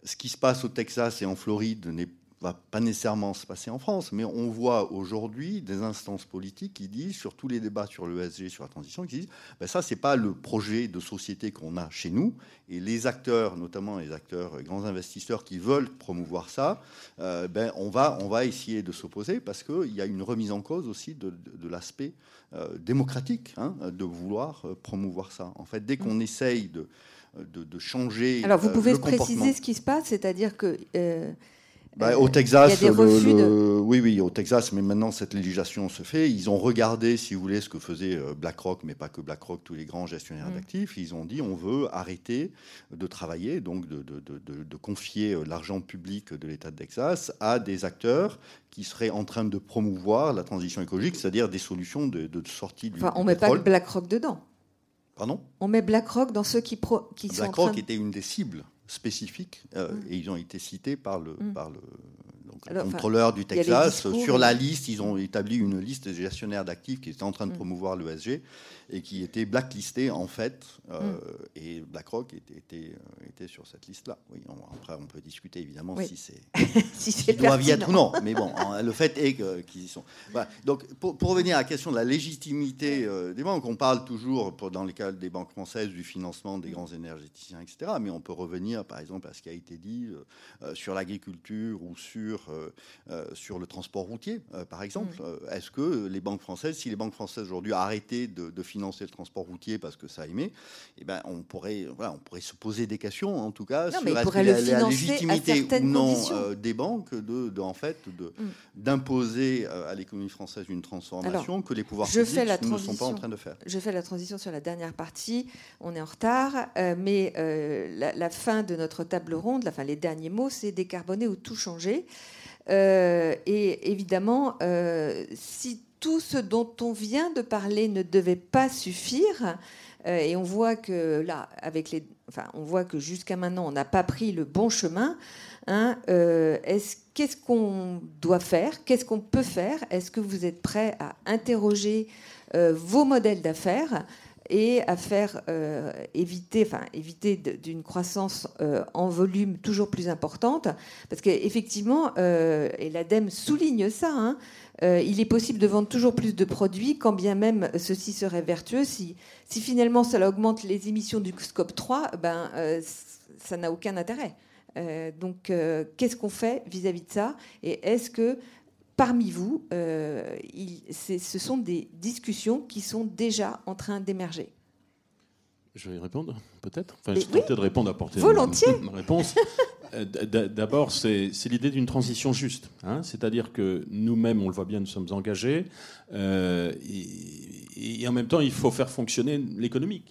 ce qui se passe au Texas et en Floride n'est va pas nécessairement se passer en France, mais on voit aujourd'hui des instances politiques qui disent, sur tous les débats sur l'ESG, sur la transition, qui disent, ben ça, c'est pas le projet de société qu'on a chez nous, et les acteurs, notamment les acteurs, les grands investisseurs qui veulent promouvoir ça, euh, ben, on, va, on va essayer de s'opposer parce qu'il y a une remise en cause aussi de, l'aspect euh, démocratique hein, de vouloir euh, promouvoir ça. En fait, dès qu'on mmh. essaye de, de, changer. Alors, vous pouvez préciser ce qui se passe, c'est-à-dire que bah, au Texas, oui, oui, au Texas, mais maintenant cette législation se fait. Ils ont regardé, si vous voulez, ce que faisait euh, BlackRock, mais pas que BlackRock, tous les grands gestionnaires mm. d'actifs. Ils ont dit on veut arrêter de travailler, donc de, de, de, de confier euh, l'argent public de l'État de Texas à des acteurs qui seraient en train de promouvoir la transition écologique, c'est-à-dire des solutions de, sortie du. Enfin, on ne met pas BlackRock dedans. Pardon? On met BlackRock dans ceux qui, pro, qui BlackRock sont. BlackRock était une des cibles spécifiques euh, mm. et ils ont été cités par le, mm. par le, contrôleur du Texas. Sur la liste, ils ont établi une liste des gestionnaires d'actifs qui étaient en train de mm. promouvoir l'ESG et qui étaient blacklistés en fait. Euh, et BlackRock était, était, était, sur cette liste-là. Oui, après, on peut discuter évidemment si c'est si c'est doivent y être ou non. Mais bon, le fait est qu'ils y sont. Donc, pour, pour, revenir à la question de la légitimité euh, des banques, on parle toujours, dans les cas des banques françaises, du financement des grands énergéticiens, etc. Mais on peut revenir, par exemple, à ce qui a été dit euh, sur l'agriculture ou sur euh, euh, sur le transport routier, euh, par exemple. Mm. Est-ce que les banques françaises, si les banques françaises aujourd'hui arrêtaient de, de, financer le transport routier parce que ça émet, eh ben, on, pourrait, voilà, on pourrait se poser des questions, en tout cas, sur la, légitimité ou non des banques de, en fait, mm. d'imposer à l'économie française une transformation que les pouvoirs publics ne sont pas en train de faire. Je fais la transition sur la dernière partie. On est en retard, mais la, la, fin de notre table ronde, la fin, les derniers mots, c'est décarboner ou tout changer. Euh, et évidemment, euh, si tout ce dont on vient de parler ne devait pas suffire, euh, et on voit que là, on voit que jusqu'à maintenant, on n'a pas pris le bon chemin. Hein, qu'est-ce qu'on doit faire? Qu'est-ce qu'on peut faire? Est-ce que vous êtes prêt à interroger vos modèles d'affaires? Et à faire euh, éviter, enfin, éviter d'une croissance euh, en volume toujours plus importante. Parce qu'effectivement, euh, et l'ADEME souligne ça, hein, il est possible de vendre toujours plus de produits, quand bien même ceci serait vertueux. Si, si finalement cela augmente les émissions du scope 3, ben, ça n'a aucun intérêt. donc, qu'est-ce qu'on fait vis-à-vis -vis de ça? Et est-ce que parmi vous, euh, ce sont des discussions qui sont déjà en train d'émerger. Je vais y répondre, peut-être. Enfin, je vais de répondre, apporter Volontiers. Une, réponse. Euh, d'abord, c'est l'idée d'une transition juste. Hein. C'est-à-dire que nous-mêmes, on le voit bien, nous sommes engagés. Euh, et, en même temps, il faut faire fonctionner l'économie.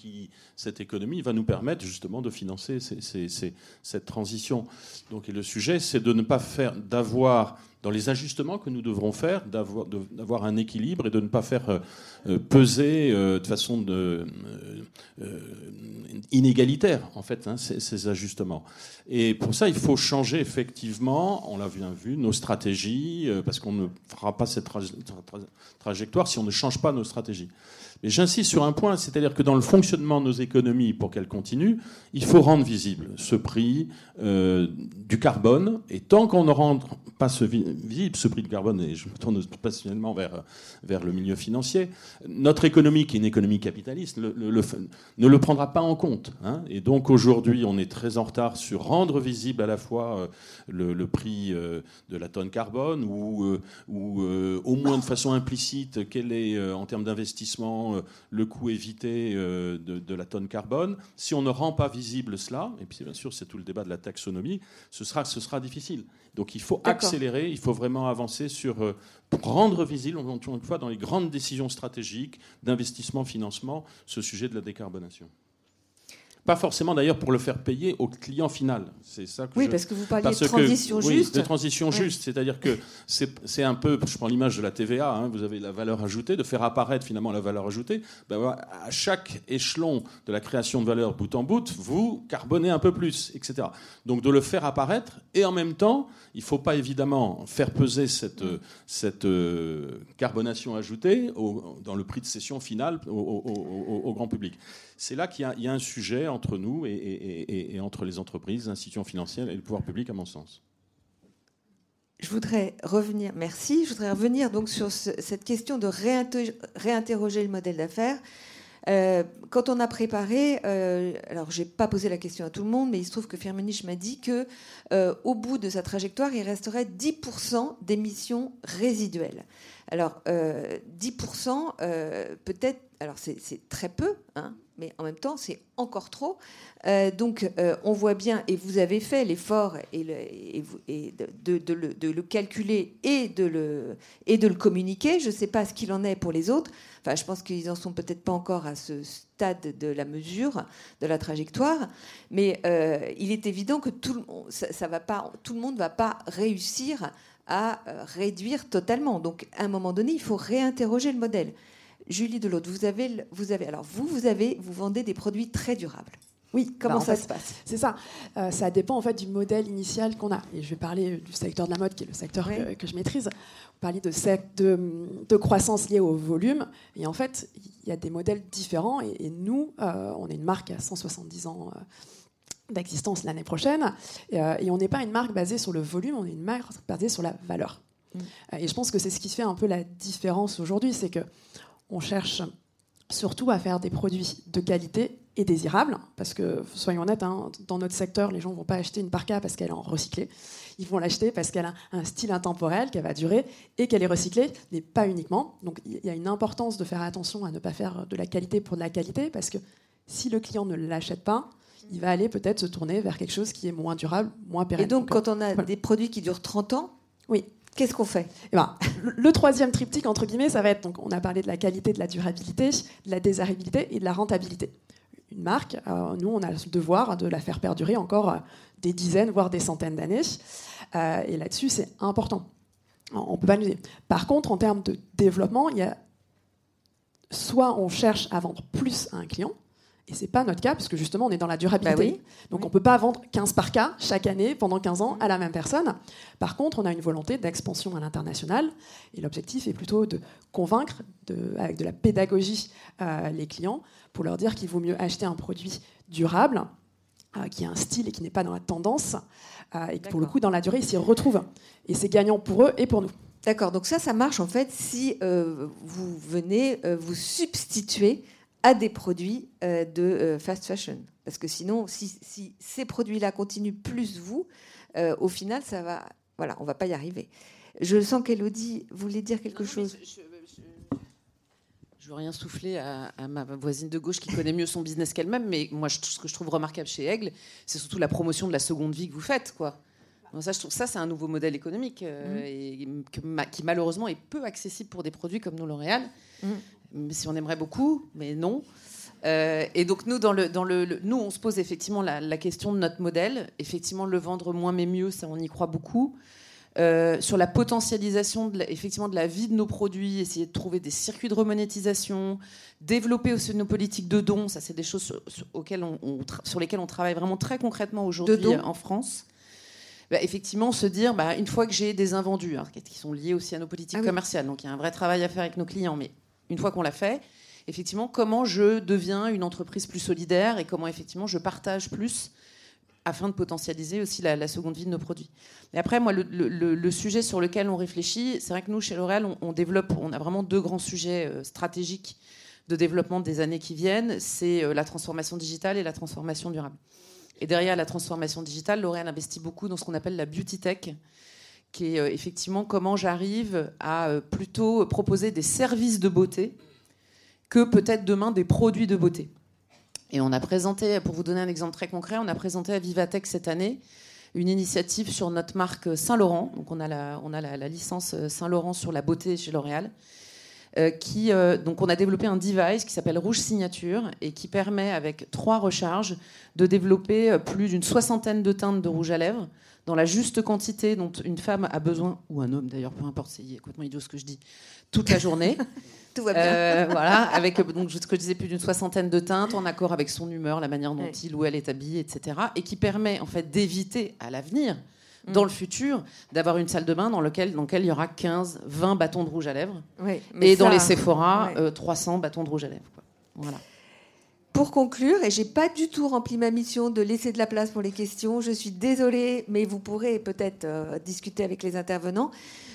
Cette économie va nous permettre justement de financer cette transition. Donc, et le sujet, c'est de ne pas faire, d'avoir dans les ajustements que nous devrons faire, d'avoir un équilibre et de ne pas faire euh, euh, peser euh, de façon inégalitaire, en fait, hein, ces, ajustements. Et pour ça, il faut changer effectivement, on l'a bien vu, nos stratégies, parce qu'on ne fera pas cette trajectoire si on ne change pas nos stratégies. J'insiste sur un point, c'est-à-dire que dans le fonctionnement de nos économies, pour qu'elles continuent, il faut rendre visible ce prix euh, du carbone. Et tant qu'on ne rend pas ce visible ce prix du carbone, et je me tourne personnellement vers, le milieu financier, notre économie, qui est une économie capitaliste, ne le prendra pas en compte. Hein. Et donc aujourd'hui, on est très en retard sur rendre visible à la fois euh, le, prix euh, de la tonne carbone, ou, ou au moins de façon implicite, quel est en termes d'investissement euh, le coût évité euh, de, la tonne carbone. Si on ne rend pas visible cela, et puis bien sûr c'est tout le débat de la taxonomie, ce sera, ce sera difficile. Donc il faut accélérer, il faut vraiment avancer sur euh, pour rendre visible, encore une fois, dans les grandes décisions stratégiques d'investissement, financement, ce sujet de la décarbonation. Pas forcément d'ailleurs pour le faire payer au client final. C'est ça que oui, parce que vous parliez de transition juste. de transition juste, c'est-à-dire que c'est un peu, je prends l'image de la TVA, hein, vous avez la valeur ajoutée, de faire apparaître finalement la valeur ajoutée. Ben, à chaque échelon de la création de valeur bout en bout, vous carbonez un peu plus, etc. Donc de le faire apparaître et en même temps, il ne faut pas évidemment faire peser cette, cette euh, carbonation ajoutée dans le prix de cession final au grand public c'est là qu'il y, a un sujet entre nous et, entre les entreprises, les institutions financières et le pouvoir public, à mon sens. Je voudrais revenir, merci, je voudrais revenir donc sur cette question de réinterroger le modèle d'affaires. Euh, quand on a préparé, euh, alors j'ai pas posé la question à tout le monde, mais il se trouve que Firmenich m'a dit que euh, au bout de sa trajectoire, il resterait 10% d'émissions résiduelles. Alors 10%, peut-être, alors c'est très peu, hein, mais en même temps, c'est encore trop. Euh, donc, euh, on voit bien, et vous avez fait l'effort et, de, le, calculer et de le, et de le communiquer. Je ne sais pas ce qu'il en est pour les autres. Enfin, je pense qu'ils n'en sont peut-être pas encore à ce stade de la mesure, de la trajectoire. Mais euh, il est évident que tout, ça, va pas, tout le monde ne va pas réussir à réduire totalement. Donc, à un moment donné, il faut réinterroger le modèle. Julie Delautre, vous avez, vous avez, alors vous, vous avez, vous vendez des produits très durables. Oui, comment bah, ça se passe? C'est ça. Euh, ça dépend en fait du modèle initial qu'on a. Et je vais parler du secteur de la mode, qui est le secteur que, je maîtrise. Vous parliez de, de, de, croissance liée au volume. Et en fait, il y a des modèles différents. Et, nous, euh, on est une marque à 170 ans. Euh, d'existence l'année prochaine. Et, on n'est pas une marque basée sur le volume, on est une marque basée sur la valeur. Mm. Et je pense que c'est ce qui fait un peu la différence aujourd'hui, c'est que on cherche surtout à faire des produits de qualité et désirables, parce que, soyons honnêtes, hein, dans notre secteur, les gens ne vont pas acheter une parka parce qu'elle est en recyclé. Ils vont l'acheter parce qu'elle a un style intemporel, qu'elle va durer et qu'elle est recyclée, mais pas uniquement. Donc il y a une importance de faire attention à ne pas faire de la qualité pour de la qualité, parce que si le client ne l'achète pas, il va aller peut-être se tourner vers quelque chose qui est moins durable, moins pérenne. Et donc, quand on a des produits qui durent 30 ans, oui. Qu'est-ce qu'on fait? Eh ben, Le troisième triptyque, entre guillemets, ça va être, donc, on a parlé de la qualité, de la durabilité, de la désirabilité et de la rentabilité. Une marque, euh, nous, on a le devoir de la faire perdurer encore euh, des dizaines, voire des centaines d'années. Euh, et là-dessus, c'est important. On peut pas nous dire. Par contre, en termes de développement, il y a soit on cherche à vendre plus à un client, et ce n'est pas notre cas, puisque justement, on est dans la durabilité. Bah Donc, on ne peut pas vendre 15 par cas chaque année pendant 15 ans à la même personne. Par contre, on a une volonté d'expansion à l'international. Et l'objectif est plutôt de convaincre, avec de la pédagogie, euh, les clients pour leur dire qu'il vaut mieux acheter un produit durable, euh, qui a un style et qui n'est pas dans la tendance, euh, et qui, pour le coup, dans la durée, ils s'y retrouvent. Et c'est gagnant pour eux et pour nous. D'accord, donc ça, ça marche en fait si vous venez vous substituer à des produits euh, de euh, fast fashion. Parce que sinon, si, ces produits-là continuent plus vous, euh, au final, ça va. Voilà, on va pas y arriver. Je sens qu'Elodie voulait dire quelque chose. Je, ne veux rien souffler à, ma voisine de gauche qui connaît mieux son business qu'elle-même, mais moi, ce que je trouve remarquable chez Aigle, c'est surtout la promotion de la seconde vie que vous faites, quoi. ça, je trouve ça, c'est un nouveau modèle économique mmh. et qui malheureusement est peu accessible pour des produits comme nous L'Oréal. Mmh si on aimerait beaucoup, mais non. Euh, et donc nous, dans le, dans le, nous, on se pose effectivement la, question de notre modèle. Effectivement, le vendre moins mais mieux, ça, on y croit beaucoup. sur la potentialisation de effectivement de la vie de nos produits, essayer de trouver des circuits de remonétisation, développer aussi nos politiques de dons. Ça, c'est des choses sur, auxquelles on, sur lesquelles on travaille vraiment très concrètement aujourd'hui en France. Bah, effectivement, se dire, bah, une fois que j'ai des invendus, hein, qui sont liés aussi à nos politiques ah commerciales, donc il y a un vrai travail à faire avec nos clients, mais une fois qu'on l'a fait, effectivement, comment je deviens une entreprise plus solidaire et comment effectivement je partage plus afin de potentialiser aussi la, seconde vie de nos produits. Et après, moi, le, sujet sur lequel on réfléchit, c'est vrai que nous, chez L'Oréal, on, développe, on a vraiment deux grands sujets euh, stratégiques de développement des années qui viennent, c'est euh, la transformation digitale et la transformation durable. Et derrière la transformation digitale, L'Oréal investit beaucoup dans ce qu'on appelle la beauty tech, qui est euh, effectivement comment j'arrive à plutôt proposer des services de beauté que peut-être demain des produits de beauté. Et on a présenté, pour vous donner un exemple très concret, on a présenté à Vivatech cette année une initiative sur notre marque Saint-Laurent. Donc on a la, on a la, licence Saint-Laurent sur la beauté chez L'Oréal. Euh, qui, euh, donc on a développé un device qui s'appelle Rouge Signature et qui permet avec trois recharges de développer euh, plus d'une soixantaine de teintes de rouge à lèvres dans la juste quantité dont une femme a besoin, ou un homme d'ailleurs, peu importe, c'est complètement idiot ce que je dis, toute la journée. Tout va bien. Euh, voilà, avec donc, ce que je disais, plus d'une soixantaine de teintes, en accord avec son humeur, la manière dont il ou elle est habillé, etc. Et qui permet en fait d'éviter à l'avenir, mm. dans le futur, d'avoir une salle de bain dans laquelle, dans laquelle il y aura 15, 20 bâtons de rouge à lèvres. et dans les Sephora, 300 euh, bâtons de rouge à lèvres. Voilà. Pour conclure, et j'ai pas du tout rempli ma mission de laisser de la place pour les questions, je suis désolée, mais vous pourrez peut-être euh, discuter avec les intervenants.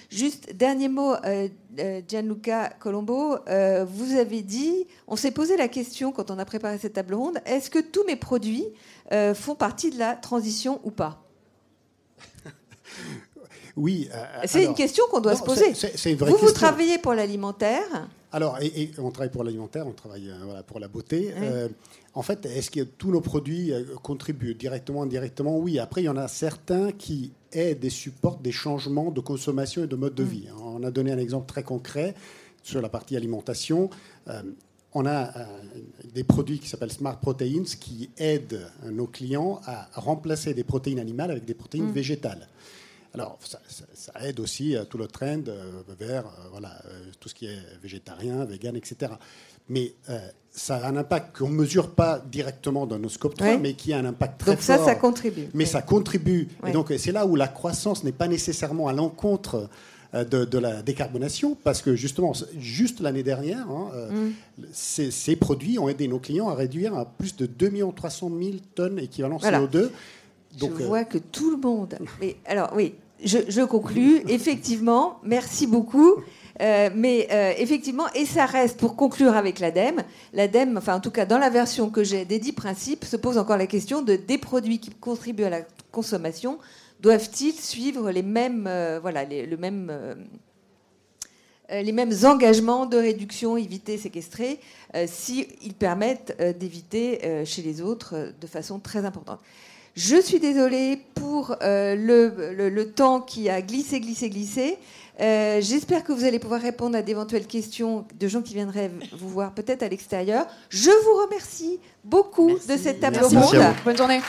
Juste, dernier mot, euh, euh, Gianluca Colombo, euh, vous avez dit, on s'est posé la question quand on a préparé cette table ronde, est-ce que tous mes produits font partie de la transition ou pas? Oui. c'est une question qu'on doit se poser. C'est une vraie vous, question. vous travaillez pour l'alimentaire Alors, et, on travaille pour l'alimentaire, on travaille voilà, pour la beauté. en fait, est-ce que tous nos produits contribuent directement, indirectement? Oui. Après, il y en a certains qui aident et supportent des changements de consommation et de mode de mm. vie. On a donné un exemple très concret sur la partie alimentation. Euh, on a euh, des produits qui s'appellent Smart Proteins qui aident nos clients à remplacer des protéines animales avec des protéines mm. végétales. Alors, ça, aide aussi à tout le trend euh, vers voilà, tout ce qui est végétarien, vegan, etc. Mais ça a un impact qu'on ne mesure pas directement dans nos scopes 3, mais qui a un impact très fort. Donc ça, ça contribue. Mais ça contribue. Et donc c'est là où la croissance n'est pas nécessairement à l'encontre euh, de, la décarbonation, parce que justement, juste l'année dernière, hein, euh, mm. ces, produits ont aidé nos clients à réduire à plus de 2 300 000 tonnes équivalent CO2. Donc, je vois que tout le monde... Mais, alors oui, je, je conclus. Effectivement, merci beaucoup. Euh, mais euh, effectivement, et ça reste pour conclure avec l'ADEME, l'ADEME, enfin en tout cas dans la version que j'ai des dix principes, se pose encore la question de des produits qui contribuent à la consommation, doivent-ils suivre les mêmes, euh, voilà, le même, les mêmes engagements de réduction, éviter, séquestrer, s'ils permettent d'éviter chez les autres de façon très importante. Je suis désolée pour le, le, temps qui a glissé, glissé, glissé. Euh, j'espère que vous allez pouvoir répondre à d'éventuelles questions de gens qui viendraient vous voir peut-être à l'extérieur. Je vous remercie beaucoup de cette table ronde. Bonne journée.